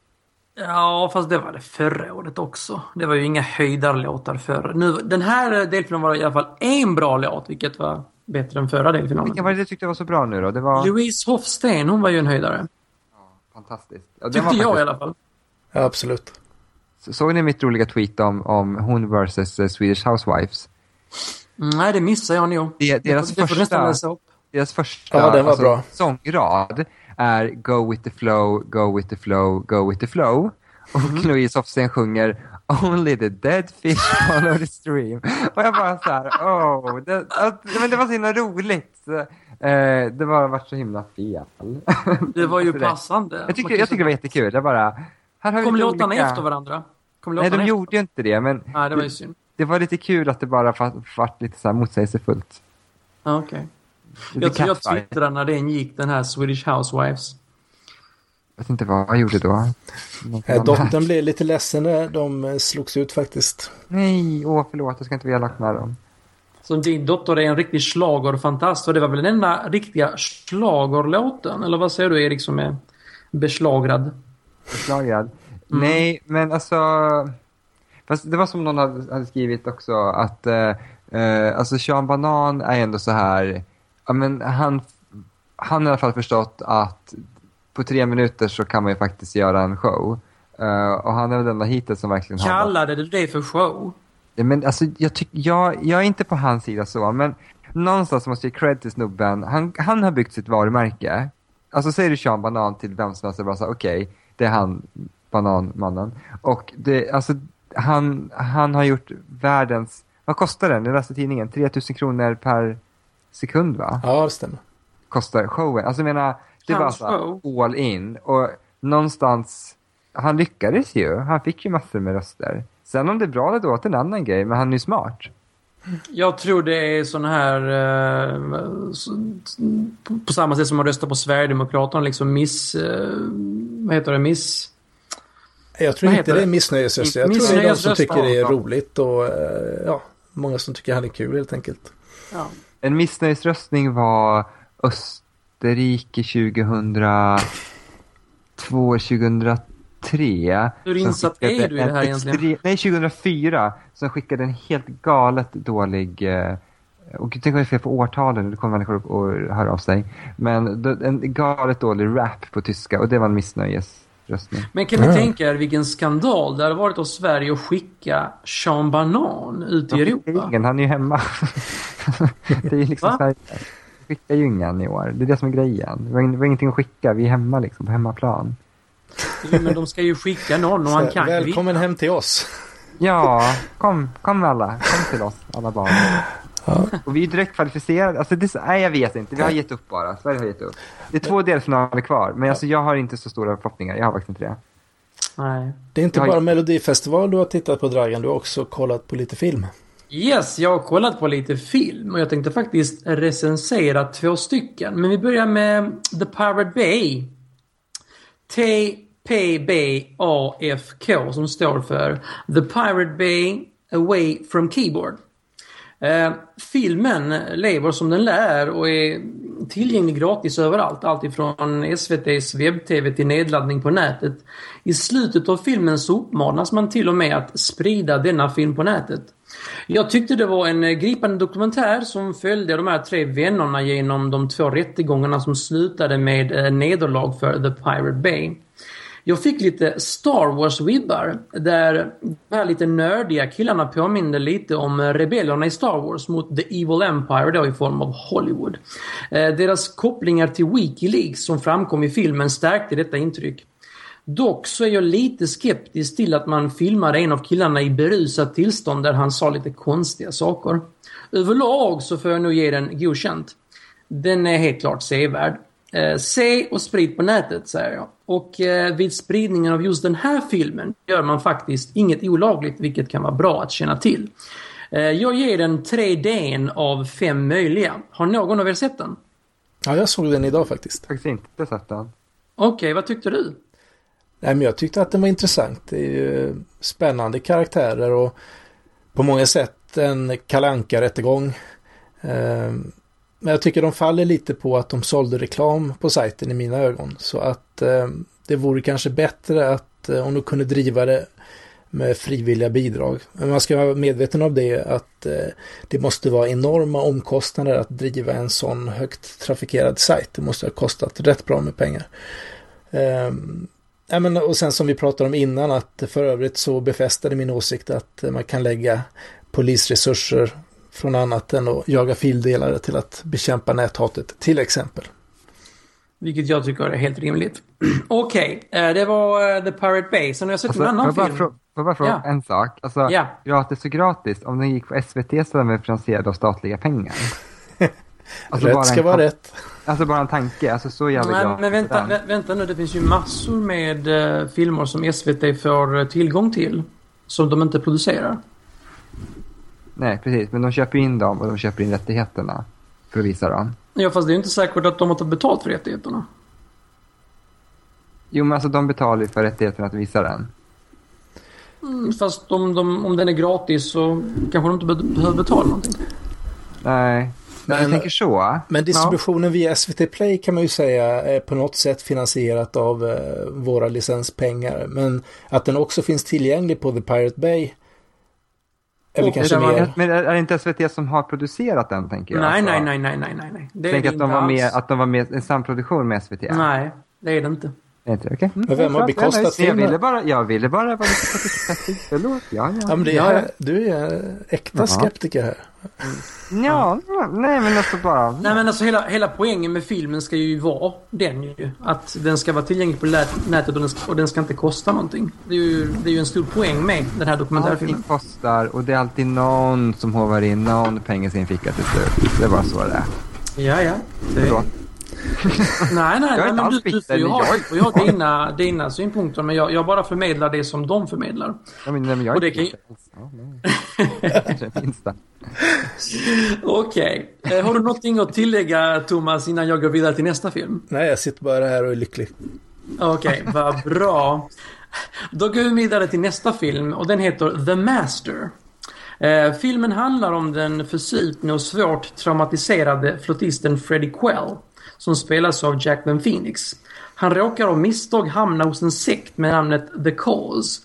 Ja, fast det var det förra året också. Det var ju inga höjdarlåtar förra. Nu, den här delfinalen var i alla fall en bra låt, vilket var bättre än förra delfinalen.
Vilken var det du tyckte var så bra nu då? Det var
Louise Hofsten, hon var ju en höjdare.
fantastiskt. Ja,
Tyckte
var
jag i
faktiskt-
alla fall.
Ja, absolut.
Såg ni mitt roliga tweet om, om hon versus eh, Swedish Housewives?
Mm, nej, det missade jag nog.
Det- deras
det nästan
första-
läsa upp.
Deras första
Ja, den var bra.
sångrad är Go with the flow, go with the flow, go with the flow. Och
Mhm.
Louise Hofsten sjunger Only the dead fish follow the stream. Och jag bara så här, oh, det, att- men det var så himla roligt. Eh, det var varit så himla fel.
Det var ju
Alltså,
passande.
Jag tycker, jag tycker det var jättekul. Det bara, här har
Kom låtarna
olika-
efter varandra? Kom
Nej, de
efter?
gjorde ju inte det, men
Nej, det var ju synd.
det var lite kul att det bara vart lite så här motsägelsefullt.
Ja, Okej. Jag tror jag twittrade när den gick, den här Swedish Housewives.
Jag vet inte vad jag gjorde då. Något
Eh, dottern blev lite ledsen när de eh, slogs ut faktiskt.
Nej, åh förlåt, jag ska inte vilja lagt med dem.
Så din dotter är en riktig schlagerfantast och det var väl den enda riktiga schlagerlåten? Eller vad säger du Erik som är beslagrad?
Förslagad.
Mm.
Nej, men alltså... Fast det var som någon hade, hade skrivit också att eh, eh, alltså Sean Banan är ändå så här, ja men han, han har i alla fall förstått att på tre minuter så kan man ju faktiskt göra en show. Eh, och han är väl den enda hittills som verkligen har
Kallade du det för show?
Ja, men alltså, jag, tyck, jag, jag är inte på hans sida så, men någonstans måste jag ge cred till snubben. Han, han har byggt sitt varumärke. Alltså säger du Sean Banan till vem som helst, bara så okej, det är han, Bananmannen. Och det, alltså, han, han har gjort världens, vad kostar den? Jag läste tidningen, 3000 kronor per sekund va?
Ja, det stämmer.
Kostar showen. Alltså jag menar, det var så här, all in. Och någonstans, han lyckades ju. Han fick ju massor med röster. Sen om det är bra eller dåligt är en annan grej, men han är ju smart.
Jag tror det är sån här... Eh, på, samma sätt som man röstar på Sverigedemokraterna, liksom miss... Eh, vad heter det? Miss...
Jag tror
Vad
inte
heter
det är
det?
missnöjesröster. Jag tror det är de som tycker det är roligt och eh, ja, många som tycker han är kul helt enkelt.
Ja.
En missnöjesröstning var Österrike 2002, 2003.
Hur insatt är du i det här
en
egentligen?
extre- Nej, 2004. Som skickade en helt galet dålig... eh, Och tänk om jag är fel på årtalen, då kommer människor och höra av sig. Men en galet dålig rap på tyska och det var en missnöjesröstning.
Men kan ni
Mm.
tänka er vilken skandal det hade varit av Sverige att skicka Sean Banan ut i Europa?
Ingen, han är ju hemma. *laughs* *laughs* det är ju liksom
Va?
Sverige. Vi skickar ju ingen i år. Det är det som är grejen. Vi har, vi har ingenting att skicka. Vi är hemma liksom, på hemmaplan.
Jo, men de ska ju skicka någon och han
Så,
kan
välkommen hem till oss.
Ja, kom, kom alla. Kom till oss, alla barn.
Ja.
Och vi är direkt kvalificerade. Alltså det, är så- nej, jag vet inte. Vi har gett upp bara. Sverige har gett upp. Det är två delfinaler kvar. Men alltså, jag har inte så stora förhoppningar. Jag har faktiskt inte det.
Nej.
Det är inte bara Melodifestival du har tittat på Dragan, du har också kollat på lite film.
Yes, jag har kollat på lite film och jag tänkte faktiskt recensera två stycken. Men vi börjar med The Pirate Bay. TPBAFK som står för The Pirate Bay Away from Keyboard. Eh, filmen lever som den lär och är tillgänglig gratis överallt. Allt ifrån SVTs webb-tv till nedladdning på nätet. I slutet av filmen så uppmanas man till och med att sprida denna film på nätet. Jag tyckte det var en eh, gripande dokumentär som följde de här tre vännerna genom de två rättegångarna som slutade med eh, nederlag för The Pirate Bay. Jag fick lite Star Wars-vibbar där de här lite nördiga killarna påminner lite om rebellerna i Star Wars mot The Evil Empire då i form av Hollywood. Eh, deras kopplingar till Wikileaks som framkom i filmen stärkte detta intryck. Dock så är jag lite skeptisk till att man filmade en av killarna i berusat tillstånd där han sa lite konstiga saker. Överlag så får jag nog ge den godkänt. Den är helt klart sevärd. Eh, se och sprid på nätet, säger jag. Och eh, vid spridningen av just den här filmen gör man faktiskt inget olagligt, vilket kan vara bra att känna till. Eh, jag ger den 3D av fem möjliga. Har någon av er sett den?
Ja, jag såg den idag faktiskt.
Faktiskt inte sett den.
Okej, okay, vad tyckte du?
Nej, men jag tyckte att den var intressant. Det är ju spännande karaktärer och på många sätt en kalanka rättegång ehm, men jag tycker de faller lite på att de sålde reklam på sajten i mina ögon. Så att eh, det vore kanske bättre att eh, om de kunde driva det med frivilliga bidrag. Men man ska vara medveten om det att eh, det måste vara enorma omkostnader att driva en sån högt trafikerad sajt. Det måste ha kostat rätt bra med pengar. Eh, ja, men, och sen som vi pratade om innan att för övrigt så befästade min åsikt att man kan lägga polisresurser från annat än att jaga fildelare till att bekämpa näthatet till exempel.
Vilket jag tycker är helt rimligt. *clears throat* Okej, okay, eh, det var uh, The Pirate Bay. Sen har jag sett alltså, en annan film. Får
jag bara fråga ja. en sak? Alltså, ja. gratis och gratis, om den gick på SVT så var den finansierad av statliga pengar. *laughs*
Alltså rätt ska vara rätt.
Alltså bara en tanke, alltså så jävla
Nej, glad. Men vänta, vä vänta nu, det finns ju massor med uh, filmer som SVT får uh, tillgång till. Som de inte producerar.
Nej, precis. Men de köper in dem och de köper in rättigheterna för att visa dem.
Ja, fast det är inte säkert att de har tagit betalt för rättigheterna.
Jo, men alltså de betalar ju för rättigheterna att visa den.
Mm, fast om, de, om den är gratis så kanske de inte behöver betala någonting.
Nej, men, jag tänker så.
Men distributionen ja. via SVT Play kan man ju säga är på något sätt finansierat av eh, våra licenspengar. Men att den också finns tillgänglig på The Pirate Bay eller kanske mer...
Men är det inte SVT som har producerat den, tänker jag?
Nej, alltså, nej, nej, nej, nej, nej.
Det tänk att de, var med, att de var med i en samproduktion med SVT?
Nej, det är det inte.
Inte okay.
mm, Men vem har bekostat
filmen? Jag ville bara, jag ville bara vara lite Förlåt, ja, ja.
ja, men det är, Du är äkta ja. skeptiker här.
Ja, nej men alltså bara...
Nej men alltså hela, hela poängen med filmen ska ju vara den ju. Att den ska vara tillgänglig på nätet och den ska, och den ska inte kosta någonting. Det är, ju, det är ju en stor poäng med den här dokumentärfilmen.
Allting kostar och det är alltid någon som hovar in någon pengar i sin ficka till slut. Det är bara så det är.
Ja, ja. Det *laughs* nej, nej, nej men du, du får ju ha, får ha dina, dina synpunkter men jag, jag bara förmedlar det som de förmedlar.
Ja, men, nej, men jag och det kan...
ja, *laughs* Okej. Okay. Eh, har du någonting att tillägga Thomas innan jag går vidare till nästa film?
Nej, jag sitter bara här och är lycklig.
Okej, okay, vad bra. Då går vi vidare till nästa film och den heter The Master. Eh, filmen handlar om den förslitne och svårt traumatiserade flottisten Freddie Quell som spelas av Jackman Phoenix. Han råkar av misstag hamna hos en sekt med namnet The Cause.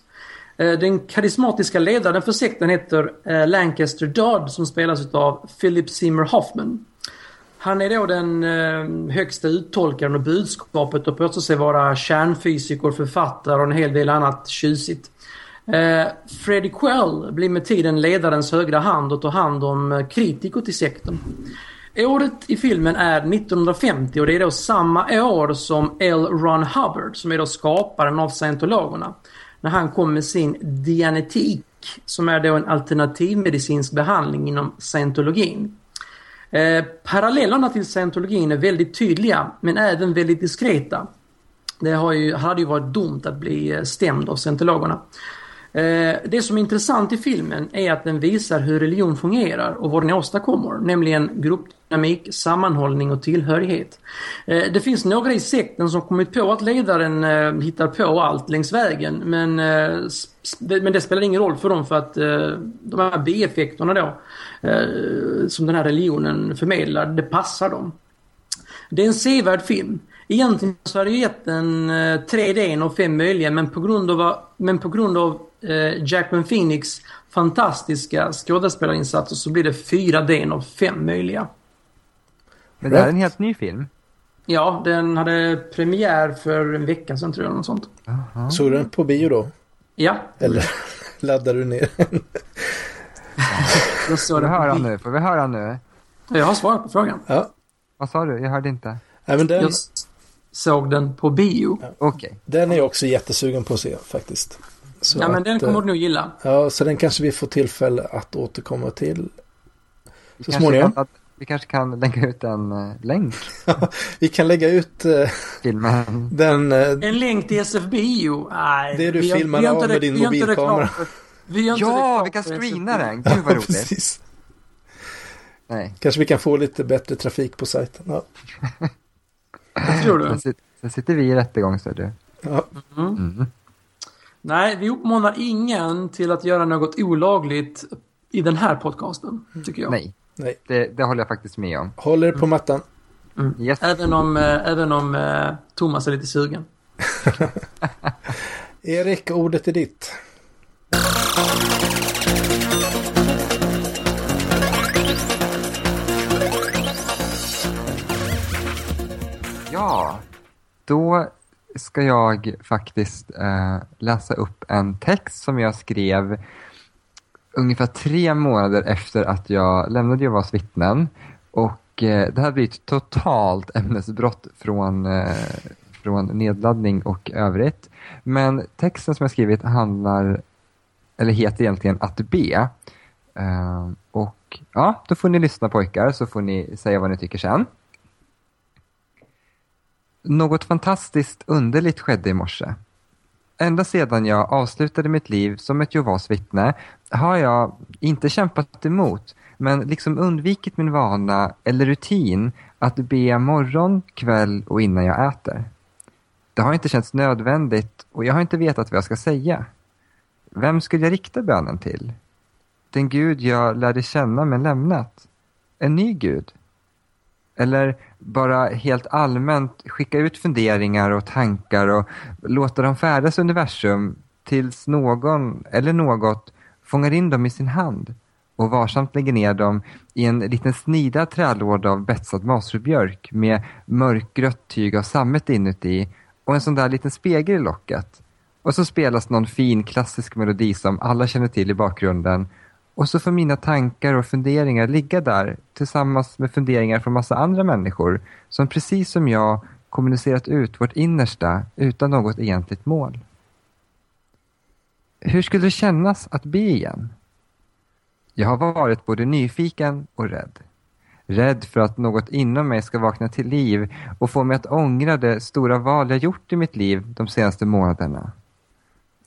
Eh, den karismatiska ledaren för sekten heter eh, Lancaster Dodd som spelas av Philip Seymour Hoffman. Han är då den eh, högsta uttolkaren av budskapet och påstår sig vara kärnfysiker, författare och en hel del annat tjusigt. Eh, Freddie Quell blir med tiden ledarens högra hand och tar hand om kritiker till sekten. Eh, året i filmen är 1950 och det är då samma år som L. Ron Hubbard som är då skaparen av scientologerna. När han kom med sin dianetik som är då en alternativmedicinsk behandling inom scientologin. Eh, parallellerna till scientologin är väldigt tydliga men även väldigt diskreta. Det har ju, hade ju varit dumt att bli eh, stämd av scientologerna. Eh, det som är intressant i filmen är att den visar hur religion fungerar och vad den åstadkommer, nämligen gruppdynamik, sammanhållning och tillhörighet. Eh, det finns några i sekten som kommit på att ledaren eh, hittar på allt längs vägen, men, eh, men det spelar ingen roll för dem för att eh, de här bieffekterna då, eh, som den här religionen förmedlar, det passar dem. Det är en sevärd film. Egentligen så hade jag gett den 3D och 5 möjliga men på grund av, men på grund av Jackman Phoenix fantastiska skådespelarinsatser så blir det 4D av 5 möjliga.
Men det här är en helt ny film?
Ja, den hade premiär för en vecka sedan tror jag. Något sånt.
Aha. Såg du den på bio då?
Ja.
Eller *laughs* laddar du ner den? *laughs*
Får vi höra nu? Får vi höra nu?
Jag har svarat på frågan.
Ja.
Vad sa du? Jag hörde inte.
Nej, men den...
Jag såg den på bio.
Ja. Okej. Okay.
Den är jag också jättesugen på att se faktiskt.
Så ja, men den kommer eh, du nog gilla.
Ja, så den kanske vi får tillfälle att återkomma till så småningom.
Att, Vi kanske kan lägga ut en uh, länk. *laughs*
vi kan lägga ut uh,
filmen.
Den, uh,
en länk till SF-bio? Nej.
Det du filmar av med din mobilkamera.
Vi ja, vi kan screena den. Gud vad *laughs* roligt. Precis.
Nej. Kanske vi kan få lite bättre trafik på sajten. Ja.
Vad tror du?
Sen sitter vi i rättegång, så du. Ja.
Mm. Mm. Nej, vi uppmanar ingen till att göra något olagligt i den här podcasten, tycker jag.
Nej, Nej. Det, det håller jag faktiskt med om.
Håller på mattan.
Mm. Yes. Även om, äh, även om äh, Thomas är lite sugen. *laughs*
Erik, ordet är ditt.
Ja, då ska jag faktiskt eh, läsa upp en text som jag skrev ungefär tre månader efter att jag lämnade Jehovas vittnen. Och eh, det här blir ett totalt ämnesbrott från, eh, från nedladdning och övrigt. Men texten som jag skrivit handlar, eller heter egentligen Att be. Eh, och ja, då får ni lyssna pojkar så får ni säga vad ni tycker sen. Något fantastiskt underligt skedde i morse. Ända sedan jag avslutade mitt liv som ett Jehovas vittne har jag inte kämpat emot, men liksom undvikit min vana eller rutin att be morgon, kväll och innan jag äter. Det har inte känts nödvändigt och jag har inte vetat vad jag ska säga. Vem skulle jag rikta bönen till? Den Gud jag lärde känna men lämnat? En ny Gud? Eller bara helt allmänt skicka ut funderingar och tankar och låta dem färdas universum tills någon eller något fångar in dem i sin hand och varsamt lägger ner dem i en liten snidad trälåda av betsad masrubjörk med mörkgrött tyg av sammet inuti och en sån där liten spegel i locket. Och så spelas någon fin klassisk melodi som alla känner till i bakgrunden och så får mina tankar och funderingar ligga där tillsammans med funderingar från massa andra människor som precis som jag kommunicerat ut vårt innersta utan något egentligt mål. Hur skulle det kännas att be igen? Jag har varit både nyfiken och rädd. Rädd för att något inom mig ska vakna till liv och få mig att ångra det stora val jag gjort i mitt liv de senaste månaderna.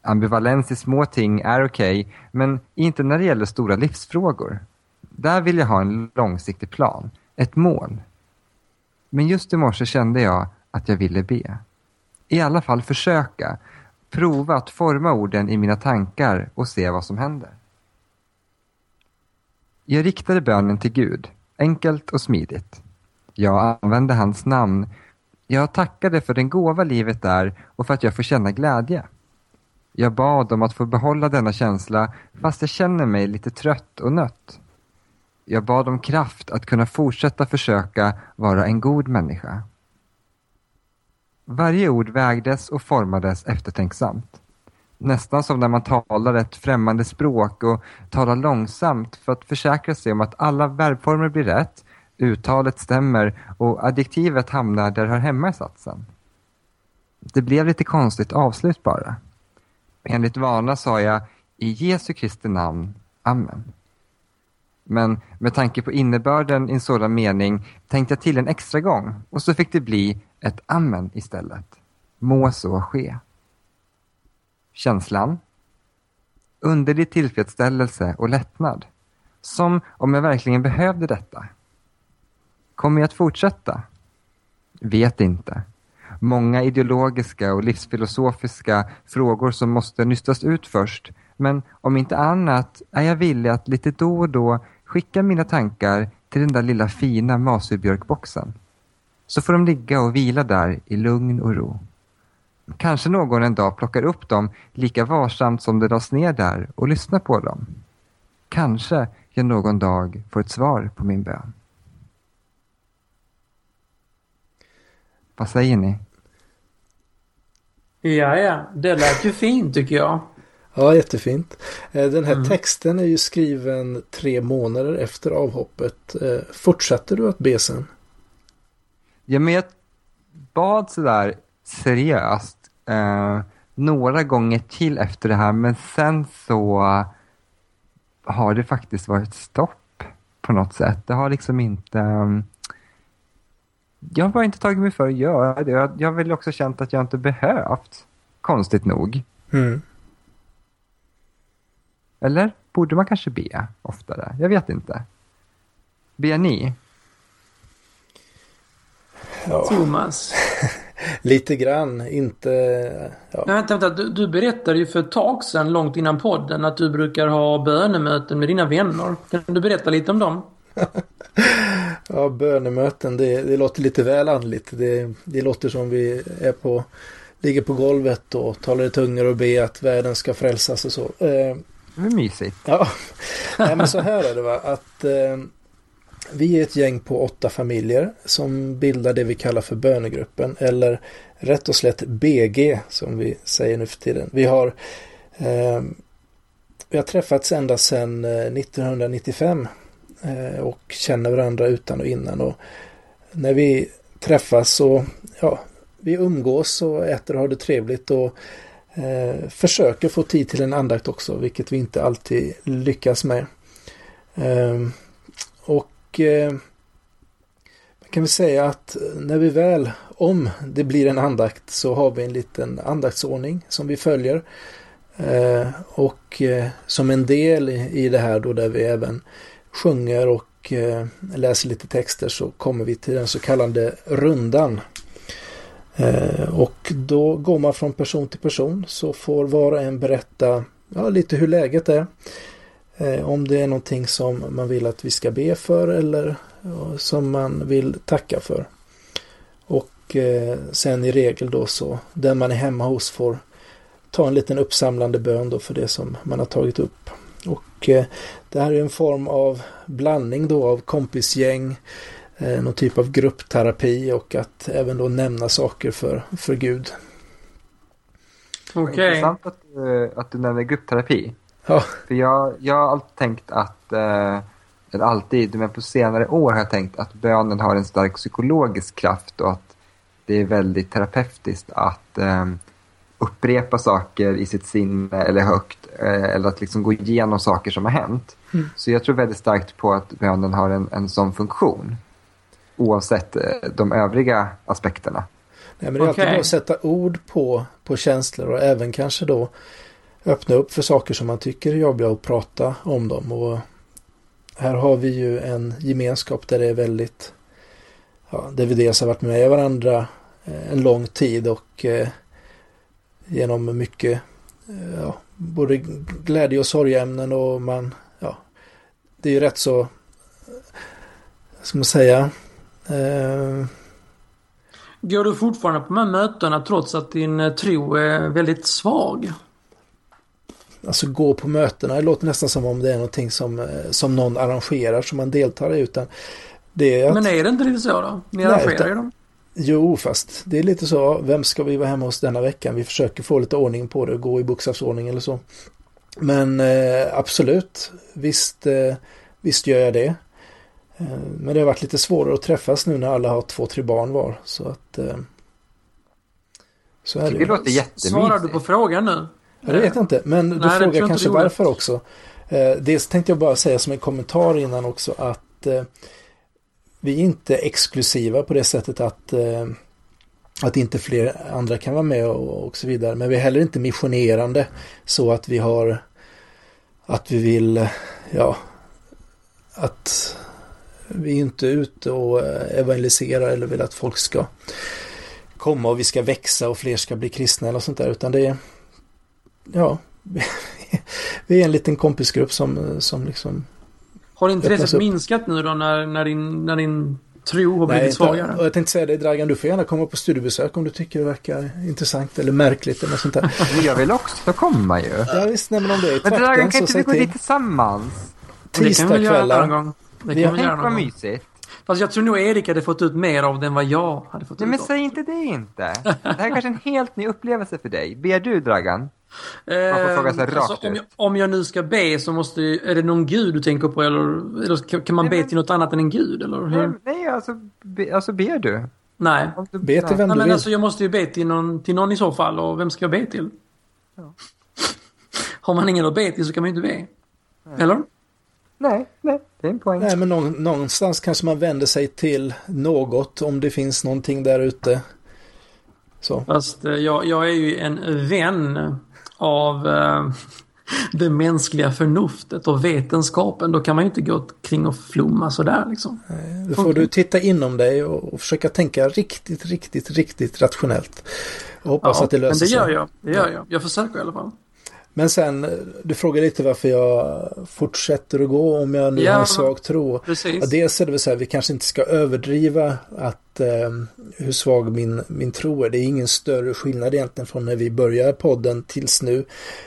Ambivalens i små ting är okej, okay, men inte när det gäller stora livsfrågor. Där vill jag ha en långsiktig plan, ett mål. Men just i morse kände jag att jag ville be. I alla fall försöka, prova att forma orden i mina tankar och se vad som händer. Jag riktade bönen till Gud, enkelt och smidigt. Jag använde hans namn. Jag tackade för den gåva livet är och för att jag får känna glädje. Jag bad om att få behålla denna känsla fast jag känner mig lite trött och nött. Jag bad om kraft att kunna fortsätta försöka vara en god människa. Varje ord vägdes och formades eftertänksamt. Nästan som när man talar ett främmande språk och talar långsamt för att försäkra sig om att alla verbformer blir rätt, uttalet stämmer och adjektivet hamnar där det hör hemma i satsen. Det blev lite konstigt avslut bara. Enligt vana sa jag i Jesu Kristi namn, Amen. Men med tanke på innebörden i en sådan mening tänkte jag till en extra gång och så fick det bli ett Amen istället. Må så ske. Känslan? Underlig tillfredsställelse och lättnad. Som om jag verkligen behövde detta. Kommer jag att fortsätta? Vet inte många ideologiska och livsfilosofiska frågor som måste nystas ut först. Men om inte annat är jag villig att lite då och då skicka mina tankar till den där lilla fina masurbjörkboxen. Så får de ligga och vila där i lugn och ro. Kanske någon en dag plockar upp dem lika varsamt som de lades ner där och lyssnar på dem. Kanske jag någon dag får ett svar på min bön. Vad säger ni?
Ja, ja. Det lät ju fint tycker jag.
Ja, jättefint. Eh, den här mm. texten är ju skriven tre månader efter avhoppet. Eh, fortsatte du att be sen?
Ja, men jag bad sådär seriöst eh, några gånger till efter det här, men sen så har det faktiskt varit stopp. på något sätt. Det har liksom inte... Um, jag har bara inte tagit mig för att göra det. Jag, jag har väl också känt att jag inte behövt, konstigt nog.
Mm.
Eller borde man kanske be oftare? Jag vet inte. Ber ni?
Ja,
Thomas. *laughs*
lite grann, inte... Ja.
Nej, vänta, vänta. Du, du berättade ju för ett tag sedan, långt innan podden, att du brukar ha bönemöten med dina vänner. Kan du berätta lite om dem? *laughs*
Ja, bönemöten, det, det låter lite väl andligt. Det, det låter som vi är på, ligger på golvet och talar i tungor och ber att världen ska frälsas och så. Eh,
Det är mysigt.
ja, Nej, men så här är det va, att eh, vi är ett gäng på åtta familjer som bildar det vi kallar för bönegruppen eller rätt och slätt BG som vi säger nu för tiden. Vi har, eh, vi har träffats ända sedan eh, 1995 eh, Eh, och känner varandra utan och innan. Och när vi träffas så, ja, vi umgås och äter och har det trevligt och eh, försöker få tid till en andakt också, vilket vi inte alltid lyckas med. Eh, och eh, man kan väl säga att när vi väl, om det blir en andakt, så har vi en liten andaktsordning som vi följer. Eh, och eh, som en del i, i det här då där vi även sjunger och eh, läser lite texter så kommer vi till den så kallade rundan. Eh, och då går man från person till person så får var och en berätta ja, lite hur läget är. Eh, om det är någonting som man vill att vi ska be för eller ja, som man vill tacka för. Och eh, sen i regel då så den man är hemma hos får ta en liten uppsamlande bön då för det som man har tagit upp. Och eh, det här är en form av blandning då av kompisgäng, eh, någon typ av gruppterapi och att även då nämna saker för, för Gud.
Okej.
Intressant att, du- att du nämner gruppterapi.
Ja,
För jag, jag har alltid tänkt att, eh, eller alltid, men på senare år har jag tänkt att bönen har en stark psykologisk kraft och att det är väldigt terapeutiskt att eh, upprepa saker i sitt sinne eller högt eh, eller att liksom gå igenom saker som har hänt.
Mm.
Så jag tror väldigt starkt på att bönen har en, en sån funktion oavsett eh, de övriga aspekterna.
Nej, men det är alltid
Okej.
bra att sätta ord på, på känslor och även kanske då öppna upp för saker som man tycker är jobbiga och prata om dem. Och här har vi ju en gemenskap där det är väldigt, ja, där vi dels har varit med varandra eh, en lång tid och eh, genom mycket, eh, ja, både glädje och sorgeämnen och man, ja, det är ju rätt så, ska man säga, eh,
Går du fortfarande på de här mötena trots att din eh, tro är väldigt svag?
Alltså gå på mötena, det låter nästan som om det är någonting som, eh, som någon arrangerar som man deltar i. Utan det är att,
Men är det inte lite så då? Ni
Nej,
arrangerar
utan-
ju dem.
Jo, fast det är lite så, vem ska vi vara hemma hos denna veckan? Vi försöker få lite ordning på det, gå i bokstavsordning eller så. Men eh, absolut, visst, eh, visst gör jag det. Eh, men det har varit lite svårare att träffas nu när alla har två, tre barn var. Så att... Eh, så är det
Det
ju.
låter
Svarar du
jättemysigt.
på frågan nu?
Ja, det vet jag inte, men du
Nej,
frågar
jag
kanske varför också. Eh, dels tänkte jag bara säga som en kommentar innan också att eh, vi är inte exklusiva på det sättet att, eh, att inte fler andra kan vara med och, och så vidare. Men vi är heller inte missionerande så att vi har att vi vill, ja, att vi är inte ute och eh, evangeliserar eller vill att folk ska komma och vi ska växa och fler ska bli kristna eller sånt där. Utan det är, ja, *laughs* vi är en liten kompisgrupp som, som liksom...
Har intresset minskat nu då när, när, din, när din tro har blivit
inte-
svagare?
och jag tänkte säga det Dragan, du får gärna komma på studiebesök om du tycker det verkar intressant eller märkligt eller något sånt där. *laughs*
Jag vill också komma ju.
Ja visst, nej men om det är
Men Dragan, kan inte vi gå dit
till.
tillsammans?
det kan vi göra någon
Tisdagskvällar.
gång. Det
Vi
kan
har
vi göra
Tänk vad mysigt.
Fast jag tror nog Erik hade fått ut mer av det än vad jag hade fått
Nej,
ut
men
av.
säg inte det inte. Det här är kanske en helt ny upplevelse för dig. Ber du, Dragan? Man får fråga sig
Eh,
rakt
alltså, om,
ut.
jag, om jag nu ska be så måste är det någon gud du tänker på eller, eller kan- man
Nej,
be
men-
till något annat än en gud eller hur?
Nej, nej alltså, be, alltså ber du?
Nej.
Om du
Be till vem
Nej
du
men
vill.
alltså jag måste ju be till någon, till någon i så fall och vem ska jag be till?
Ja. *laughs*
Har man ingen att be till så kan man ju inte be. Eller?
nej, nej, det är en poäng.
Nej, men någonstans kanske man vänder sig till något om det finns någonting där ute.
Så. Fast eh, jag, jag är ju en vän av äh, det mänskliga förnuftet och vetenskapen. Då kan man ju inte gå kring och flumma sådär liksom.
Nej, då får okay. du titta inom dig och, och, försöka tänka riktigt, riktigt, riktigt rationellt. Och hoppas ja, att det löser
sig. men det gör jag. Det gör jag. Jag försöker i alla fall.
Men sen, du frågar lite varför jag fortsätter att gå om jag nu ja, har en svag tro.
Precis.
Ja, dels är det väl så här, vi kanske inte ska överdriva att eh, hur svag min, min tro är. Det är ingen större skillnad egentligen från när vi började podden tills nu.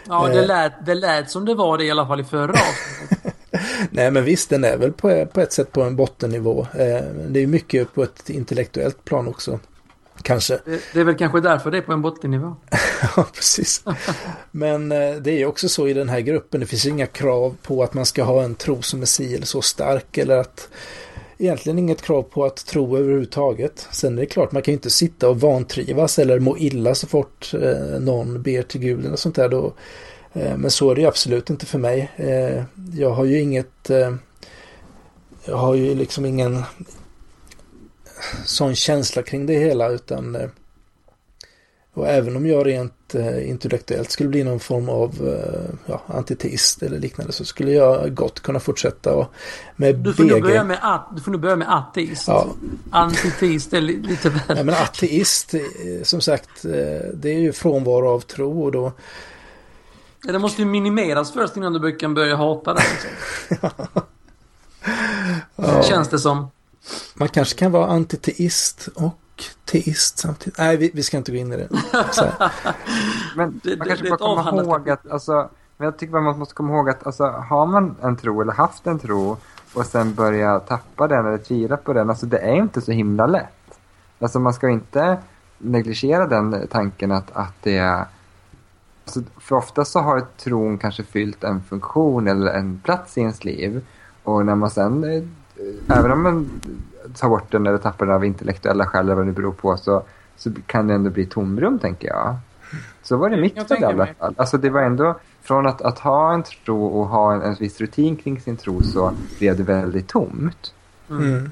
Ja, det, eh. lät, det lät som det var det i alla fall i förra *laughs*
Nej, men visst, den är väl på, på ett sätt på en bottennivå. Eh, det är mycket på ett intellektuellt plan också. Kanske.
Det, det, är väl kanske därför det är på en bottennivå. *laughs*
ja, precis. Men eh, det är också så i den här gruppen. Det finns inga krav på att man ska ha en tro som är si eller så stark. Eller att egentligen inget krav på att tro överhuvudtaget. Sen är det klart, man kan ju inte sitta och vantrivas eller må illa så fort eh, någon ber till Gud eller sånt där. Då. Eh, men så är det ju absolut inte för mig. Jag har ju inget jag har ju liksom ingen sån känsla kring det hela utan eh, och även om jag rent eh, intellektuellt skulle bli någon form av eh, ja, antiteist eller liknande så skulle jag gott kunna fortsätta och med
du får, BG... börja med at, du får nog börja med ateist. Ja. Antiteist är lite väl...
Ja, men ateist, som sagt, det är ju frånvaro av tro och då...
Det måste ju minimeras först innan du kan börja hata det. Liksom. *laughs* ja. Känns det som.
Man kanske kan vara antiteist och teist samtidigt. Nej, vi, vi ska inte gå in i det. *laughs*
men det, man kanske det, bara komma ihåg att, alltså, men jag tycker man måste komma ihåg att alltså, har man en tro eller haft en tro och sen börja tappa den eller tvivla på den, alltså det är inte så himla lätt. Alltså man ska inte negligera den tanken att, att det är alltså, för ofta så har tron kanske fyllt en funktion eller en plats i ens liv. Och när man sen även om man tar bort den eller tappar den av intellektuella skäl eller vad det beror på så, så kan det ändå bli tomrum tänker jag. Så var det mitt fall i alla fall. Alltså det var ändå, från att, att ha en tro och ha en, en viss rutin kring sin tro så blev det väldigt tomt. Mm.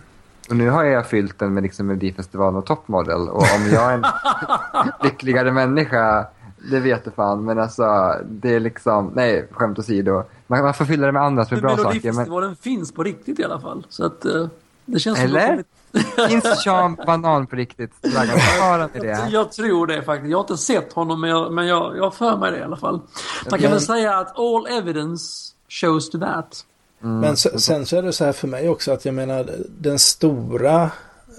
Och nu har jag fyllt den med liksom Melodifestivalen och Topmodel och om jag är en *laughs* lyckligare människa det vet jag fan, men alltså det är liksom, nej, skämt åsido. Man, man får fylla det med andra som är bra saker.
Melodifestivalen men... finns på riktigt i alla fall. Så att uh, det känns
Eller? som finns Sean Banan på riktigt?
Jag, det. jag tror det faktiskt. Jag har inte sett honom men jag, men jag, jag har för mig det i alla fall. Man kan men... väl säga att all evidence shows to that.
Mm. Men sen så är det så här för mig också att jag menar den stora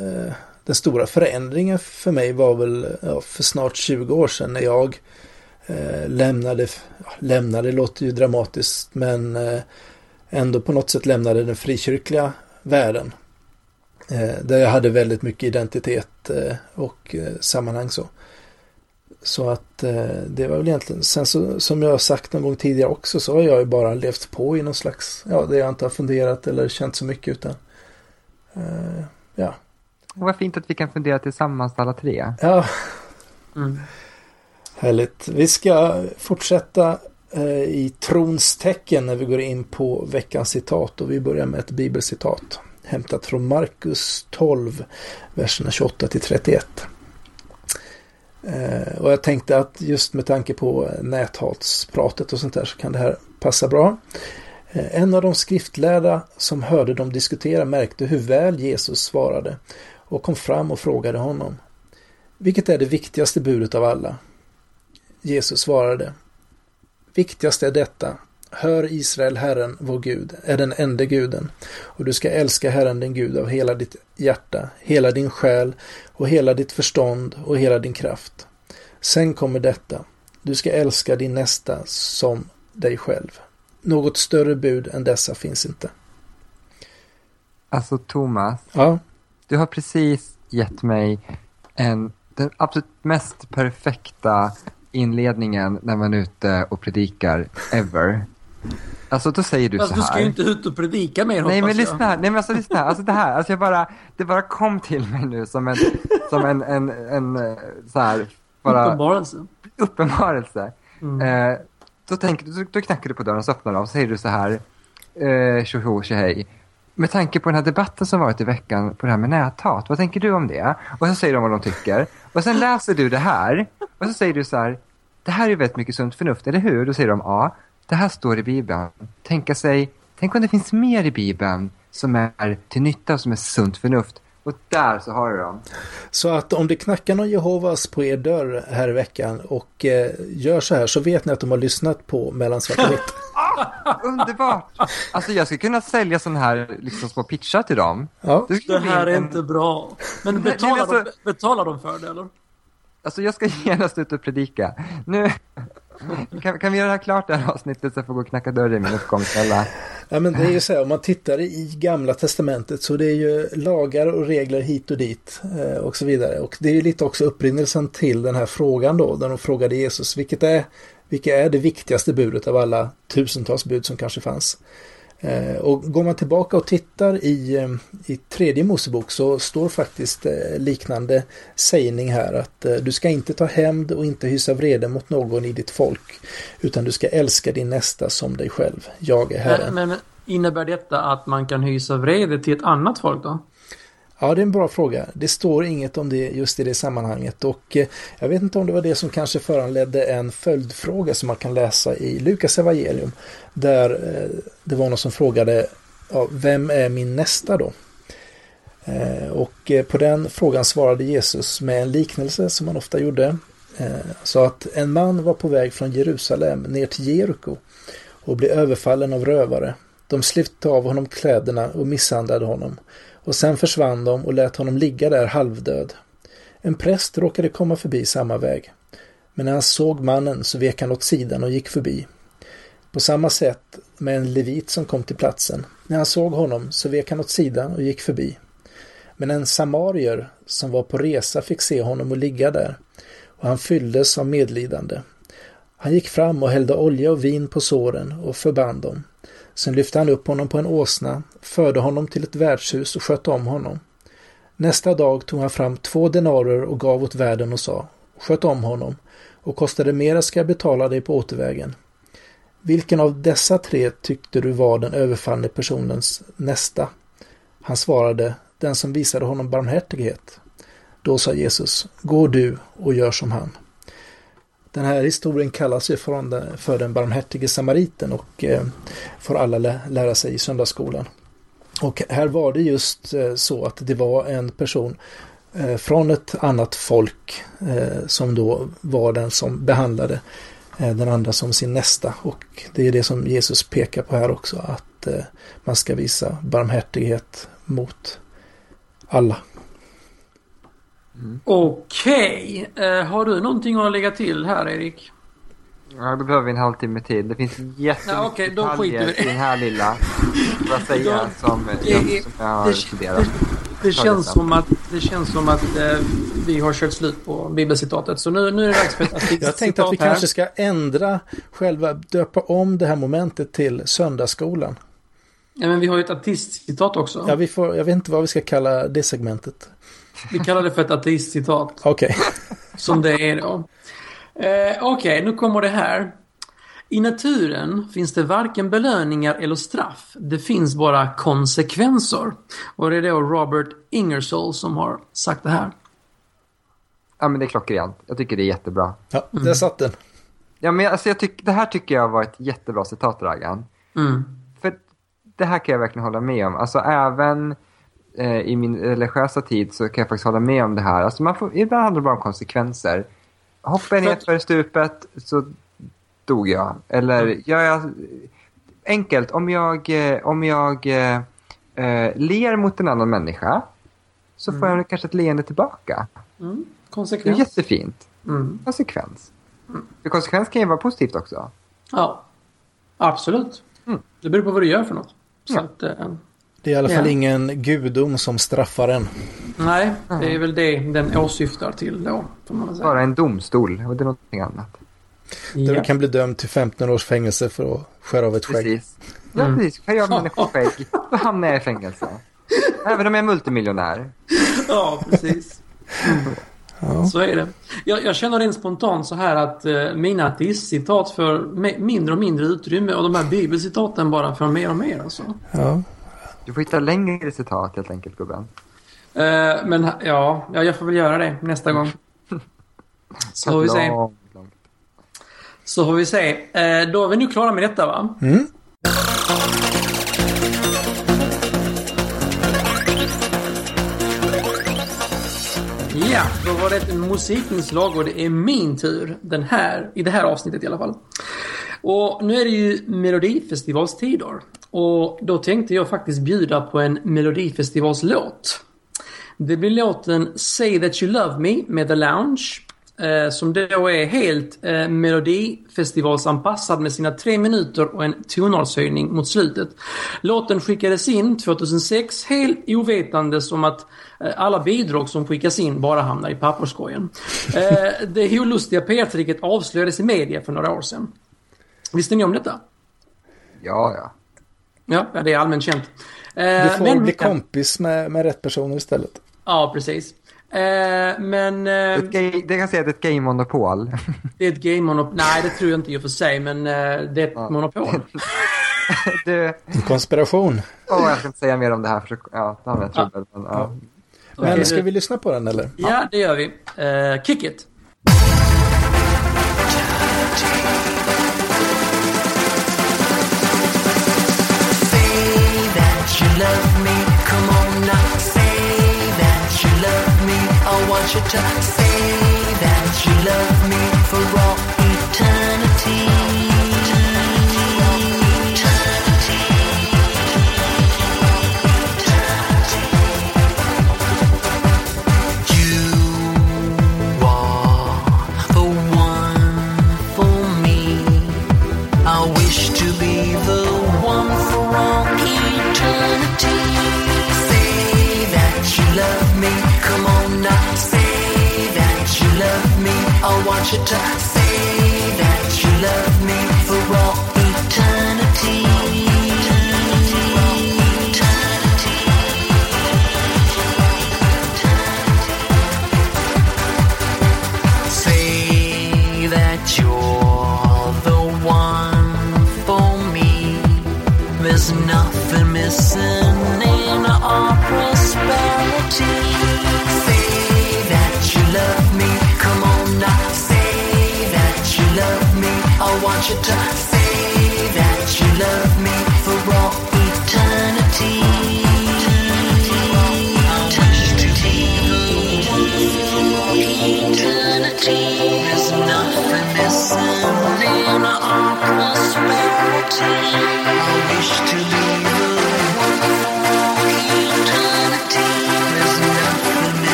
eh, den stora förändringen för mig var väl ja, för snart 20 år sedan när jag eh, lämnade, lämnade låter ju dramatiskt men eh, ändå på något sätt lämnade den frikyrkliga världen. Eh, där jag hade väldigt mycket identitet och sammanhang så. Så att det var väl egentligen, sen så, som jag har sagt en gång tidigare också så har jag ju bara levt på i någon slags, ja det jag inte har funderat eller känt så mycket utan ja,
och vad fint att vi kan fundera tillsammans alla tre.
Ja. Mm. Härligt. Vi ska fortsätta eh, i trons tecken när vi går in på veckans citat och vi börjar med ett bibelcitat hämtat från Markus 12, verserna 28 till 31. Eh, och jag tänkte att just med tanke på näthatspratet och sånt där så kan det här passa bra. Eh, en av de skriftlärda som hörde dem diskutera märkte hur väl Jesus svarade och kom fram och frågade honom. Vilket är det viktigaste budet av alla? Jesus svarade. Viktigast är detta. Hör Israel, Herren, vår Gud, är den enda guden. Och du ska älska Herren, din Gud, av hela ditt hjärta, hela din själ och hela ditt förstånd och hela din kraft. Sen kommer detta. Du ska älska din nästa som dig själv. Något större bud än dessa finns inte.
Alltså Thomas.
Ja.
Du har precis gett mig en, den absolut mest perfekta inledningen när man är ute och predikar ever. Alltså då säger du
alltså,
så här.
Du ska ju inte ut och predika mer
Nej men lyssna, nej men alltså lyssna, alltså det här, alltså jag bara, det bara kom till mig nu som en, som en, en, en, så här,
bara. Uppenbarelse.
Uppenbarelse. Mm. Eh, då tänker du, då, då knackar du på dörren och så öppnar de och så säger du så här. eh, tjoho tjohej. Med tanke på den här debatten som varit i veckan på det här med näthat, vad tänker du om det? Och så säger de vad de tycker. Och sen läser du det här och så säger du så här, det här är ju väldigt mycket sunt förnuft, eller hur? Då säger de ja, det här står i Bibeln. Tänka sig, tänk om det finns mer i Bibeln som är till nytta, och som är sunt förnuft. Och där så har du dem.
Så att om det knackar någon Jehovas på er dörr här i veckan och eh, gör så här så vet ni att de har lyssnat på Mellan svart och vitt. *laughs*
Underbart! Alltså jag skulle kunna sälja sådana här liksom, små pitchar till dem.
Ja.
Det
bli
här är
en-
inte bra. Men
Nej,
betalar,
men alltså-
de, betalar de för det eller?
Alltså jag ska *laughs* genast ut och predika. Nu kan, kan vi göra det här klart det här avsnittet så jag får gå och knacka dörr i min uppkomstkälla.
Ja men det är ju så här, om man tittar i gamla testamentet så det är ju lagar och regler hit och dit eh, och så vidare. Och det är ju lite också upprinnelsen till den här frågan då, där de frågade Jesus, vilket är, vilka är det viktigaste budet av alla tusentals bud som kanske fanns? Eh, och går man tillbaka och tittar i, eh, i tredje Mosebok så står faktiskt eh, liknande sägning här att du ska inte ta hämnd och inte hysa vrede mot någon i ditt folk utan du ska älska din nästa som dig själv. Jag är Herren.
Men, men innebär detta att man kan hysa vrede till ett annat folk då?
Ja, det är en bra fråga. Det står inget om det just i det sammanhanget och eh, jag vet inte om det var det som kanske föranledde en följdfråga som man kan läsa i Lukas evangelium där eh, det var någon som frågade ja, vem är min nästa då? Eh, och på den frågan svarade Jesus med en liknelse som han ofta gjorde. Så att en man var på väg från Jerusalem ner till Jeriko och blev överfallen av rövare. De släppte av honom kläderna och misshandlade honom och sen försvann de och lät honom ligga där halvdöd. En präst råkade komma förbi samma väg. Men när han såg mannen så vek han åt sidan och gick förbi. På samma sätt med en levit som kom till platsen. När han såg honom så vek han åt sidan och gick förbi. Men en samarier som var på resa fick se honom och ligga där och han fylldes av medlidande. Han gick fram och hällde olja och vin på såren och förband dem. Sen lyfte han upp honom på en åsna, förde honom till ett värdshus och skötte om honom. Nästa dag tog han fram två denarer och gav åt värden och sa Sköt om honom och kostade mera ska jag betala dig på återvägen. Vilken av dessa tre tyckte du var den överfallne personens nästa? Han svarade den som visade honom barmhärtighet. Då sa Jesus Gå du och gör som han. Den här historien kallas ju för den, för den barmhärtige samariten och eh, får alla lä lära sig i söndagsskolan. Och här var det just eh, så att det var en person eh, från ett annat folk eh, som då var den som behandlade eh, den andra som sin nästa. Och det är det som Jesus pekar på här också, att eh, man ska visa barmhärtighet mot alla.
Okej. Eh, har du någonting att lägga till här Erik?
Ja, då behöver vi en halvtimme till. Det finns jättemycket
Ja, i
detaljer
det.
i den här lilla, *laughs* får jag säga,
Då-
som,
det
jag, som jag har
det-
studerat.
Det
Ta
känns som att, det känns som att eh, vi har kört slut på bibelcitatet. Så nu, nu är det dags för ett artikelcitat
Jag tänkte att vi
här.
kanske ska ändra själva, döpa om det här momentet till söndagsskolan.
Ja, men vi har ju ett artistcitat också.
Ja, vi får, jag vet inte vad vi ska kalla det segmentet.
Vi kallar det för ett artistcitat.
Okej.
Som det är då. Eh, Okej, nu kommer det här. I naturen finns det varken belöningar eller straff. Det finns bara konsekvenser. Och det är då Robert Ingersoll som har sagt det här.
Ja, men det är klockrent. Jag tycker det är jättebra.
Ja, där satt den.
Ja, men alltså, jag tyck, det här tycker jag var ett jättebra citat, Dragan.
Mm.
För det här kan jag verkligen hålla med om. Alltså även eh, i min religiösa tid så kan jag faktiskt hålla med om det här. Alltså man får, ibland handlar det bara om konsekvenser. Hoppar jag ner för stupet så dog jag. Eller gör jag... Enkelt, om jag, eh, om jag eh, eh, ler mot en annan människa så får jag kanske ett leende tillbaka.
Mm.
Det är
Konsekvens.
jättefint.
Mm.
Konsekvens. För konsekvens kan ju vara positivt också.
Ja, absolut.
Mm.
Det beror på vad du gör för något. Så
Ja.
att, eh,
Det är i alla fall
Ja.
ingen gudom som straffar en.
nej, det är väl det den åsyftar till då. Får man säga.
Bara en domstol och det är någonting annat.
Där
Ja.
du kan bli dömd till 15 års fängelse för att skära av ett skägg.
Precis. Ja,
Mm.
precis. Kan jag människors skägg, då hamnar jag i fängelse. Även om jag är multimiljonär.
ja, precis.
Ja.
Så är det. Jag, jag känner rent spontant så här att eh, mina artistcitat får mindre och mindre utrymme och de här bibelcitaten bara får mer och mer alltså.
Ja.
Du får hitta längre citat helt enkelt gubben.
Eh, men ja, ja, jag får väl göra det nästa gång. *laughs* Så får vi se. Så får vi se. Eh, då är vi nu klara med detta va?
Mm.
Ja, då var det ett musikinslag och det är min tur. Den här, I det här avsnittet i alla fall. Och nu är det ju Melodifestivalstider. Och då tänkte jag faktiskt bjuda på en Melodifestivalslåt. Det blir låten Say That You Love Me med The Lounge. Eh, som då är helt eh, Melodifestivalsanpassad med sina tre minuter och en tonartshöjning mot slutet. Låten skickades in 2006 helt ovetandes om att eh, alla bidrag som skickas in bara hamnar i papperskorgen. Eh, det olustiga PR-tricket avslöjades i media för några år sedan. Visste ni om detta?
Ja, ja.
Ja, ja, det är allmänt känt. Eh,
Du får
men-
bli kompis med, med rätt personer istället.
Ja, precis. Eh, men eh,
det kan säga att det är ett gay-monopol. *laughs*
det är ett game-monopol. Nej, det tror jag inte i och för sig, men eh, det är ett
Ja.
monopol. *laughs*
du,
konspiration.
åh, jag ska inte säga mer om det här, för så, ja, då hamnar jag trubbel. Men, ja.
Men
Okej,
ska vi lyssna på den eller?
Ja, det gör vi. Eh, kick it!
I want you to say that you love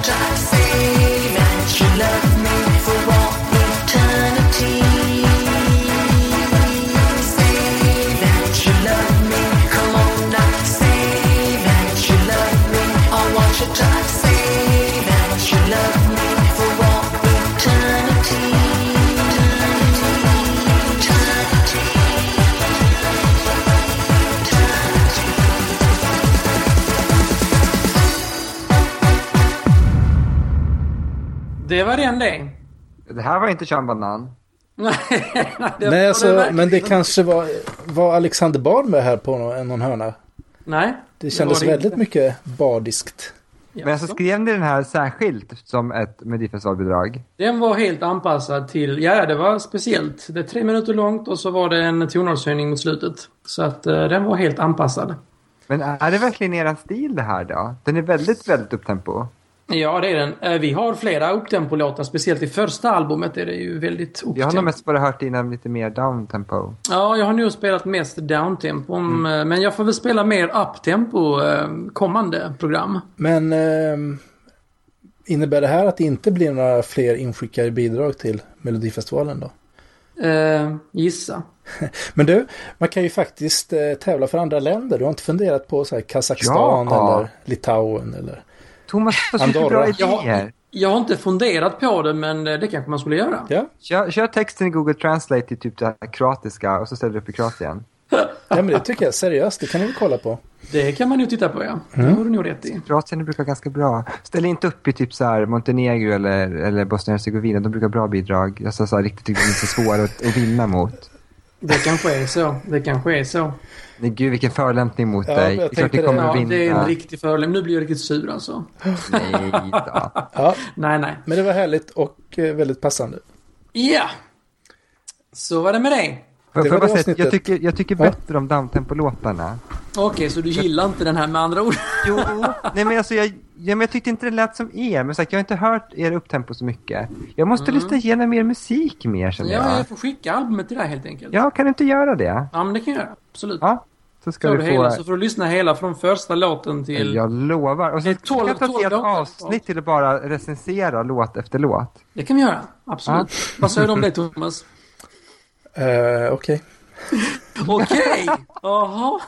I
var
inte Sean Banan. *laughs*
Nej, det
alltså,
verkligen
men det kanske var, var Alexander Bard med här på någon, någon hörna.
Nej.
Det kändes
var det
väldigt
inte.
mycket bardiskt.
Men alltså skrev ni den här särskilt som ett Melodifestivalbidrag?
Den var helt anpassad till, ja det var speciellt. Det är tre minuter långt och så var det en tonartshöjning mot slutet. Så att eh, den var helt anpassad.
Men är det verkligen eran stil det här då? Den är väldigt, väldigt upptempo.
Ja, det är den. Eh, Vi har flera upptempo-låtar, speciellt i första albumet är det ju väldigt
Jag har nog
upptempo.
mest bara hört innan lite mer downtempo.
Ja, jag har nu spelat mest downtempo, mm. men jag får väl spela mer uptempo eh, kommande program.
Men ehm, innebär det här att det inte blir några fler inskickade bidrag till Melodifestivalen då?
Eh, gissa. *laughs*
Men du, man kan ju faktiskt eh, tävla för andra länder. Du har inte funderat på så här Kazakstan
Ja.
eller Litauen eller?
Thomas har så bra
Jag,
idéer.
jag har inte funderat på det, men eh, det kanske man skulle göra.
Ja,
Kör, kör texten i Google Translate till typ det här kroatiska och så ställer du upp i Kroatien. *laughs*
ja men det tycker jag. Seriöst, det kan väl kolla på.
Det kan man ju titta på, ja. Det har du nog rätt i.
Kroatien brukar ganska bra. Ställ inte upp i typ så här Montenegro eller, eller Bosnien-Hercegovina. De brukar bra bidrag. Alltså så här, riktigt, riktigt så svåra att, att vinna mot.
Det kanske är så. Det kanske är så.
Nej, gud vilken förolämpning mot
Ja,
dig.
jag
Det är kommer
det.
att
Ja,
vinna.
det är en riktig förolämpning. Nu blir jag riktigt sur alltså.
Nej då.
Ja,
Nej, nej.
men det var härligt och eh, väldigt passande.
Ja! Så var det med dig.
Det
får jag säga, jag tycker, jag tycker
Ja.
bättre om downtempo-låtarna.
Okej, så du gillar inte den här med andra ord?
Jo, *laughs* nej men alltså jag, ja, men jag tyckte inte det lät som er. Men sagt, jag har inte hört er upptempo så mycket. Jag måste lyssna igenom er musik mer känner
Ja,
jag.
jag får skicka albumet till dig helt enkelt.
Ja, kan du inte göra det?
Ja, men det kan jag göra. Absolut.
Ja, så ska
Får
du få...
hela, så får du lyssna hela från första låten till...
Jag lovar. Och så
Det är
kan jag ta ett helt avsnitt till att bara recensera låt efter låt.
Det kan vi göra. Absolut. Vad säger du om det, Thomas?
Eh, Okej.
Okej! Jaha.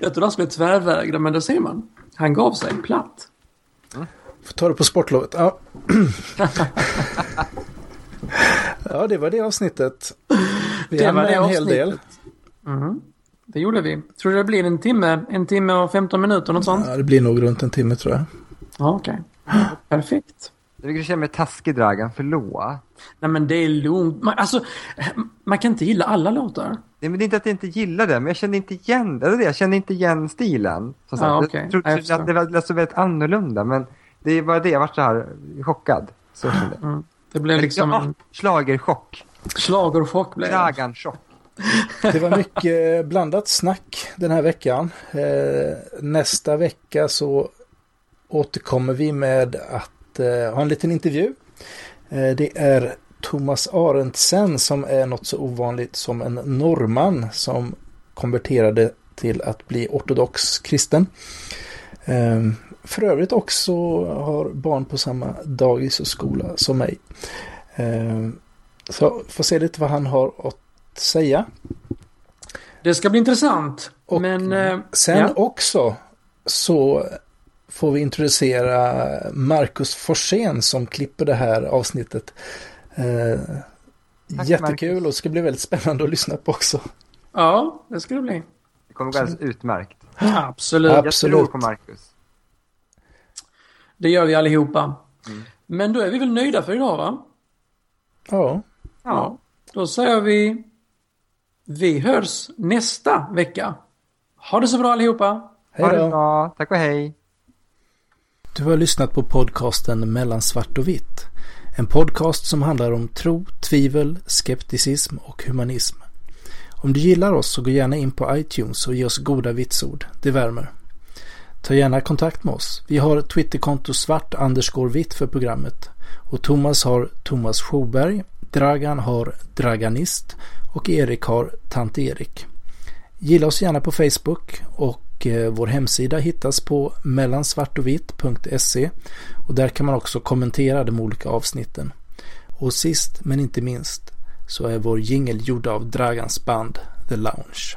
jag trodde han skulle tvärvägra, men det ser man. Han gav sig platt.
Får ta det på sportlovet. Ja. *laughs* ja, det var det avsnittet. Vi
Det var det
en hel del.
avsnittet. Mhm. Det gjorde vi. Tror du det blir en timme? En timme och 15 minuter, något sånt?
Ja, det blir nog runt en timme tror jag.
Ja, okej. Perfekt.
Jag tycker du känner mig taskig Dragan, förlåt.
Nej, men det är lugnt. Man, alltså, man kan inte gilla alla låtar.
Nej, men det är inte att jag inte gillar det, men jag kände inte igen det. det. är det, Jag kände inte igen stilen. Som sagt.
Ja, okej.
Jag trodde
Ja, jag
att det var lät så väldigt annorlunda, men det var det. Jag var så här chockad. Så kände jag.
Mm. Det blev liksom
ja,
en
schlagerchock.
schlagerchock. Blev det.
Dragan-chock. *laughs*
Det var mycket blandat snack den här veckan. Eh, nästa vecka så återkommer vi med att eh, ha en liten intervju. Eh, det är Thomas Arendtsen som är något så ovanligt som en norrman som konverterade till att bli ortodox kristen. Eh, för övrigt också har barn på samma dagis och skola som mig. Eh, så får se lite vad han har att säga.
Det ska bli intressant.
Och
men... eh,
Sen
ja.
också så får vi introducera Marcus Forsén som klipper det här avsnittet. Eh,
Tack,
jättekul
Marcus.
och det ska bli väldigt spännande att lyssna på också.
Ja, det ska det bli.
Det kommer gå alldeles utmärkt.
Absolut.
Ja.
Jag
Absolut.
tror på Marcus.
Det gör vi allihopa.
Mm.
Men då är vi väl nöjda för idag, va?
Ja,
Ja.
Då säger vi... Vi hörs nästa vecka. Ha det så bra allihopa.
Hej då.
Tack och hej.
Du har lyssnat på podcasten Mellan svart och vitt. En podcast som handlar om tro, tvivel, skepticism och humanism. Om du gillar oss så gå gärna in på iTunes och ge oss goda vitsord. Det värmer. Ta gärna kontakt med oss. Vi har Twitterkonto svart underscore vitt för programmet. Och Thomas har Thomas Sjoberg, Dragan har Draganist och Erik har Tant Erik. Gilla oss gärna på Facebook och och eh, vår hemsida hittas på mellansvartovitt.se och där kan man också kommentera de olika avsnitten. Och sist men inte minst så är vår jingel gjord av Dragans band The Lounge.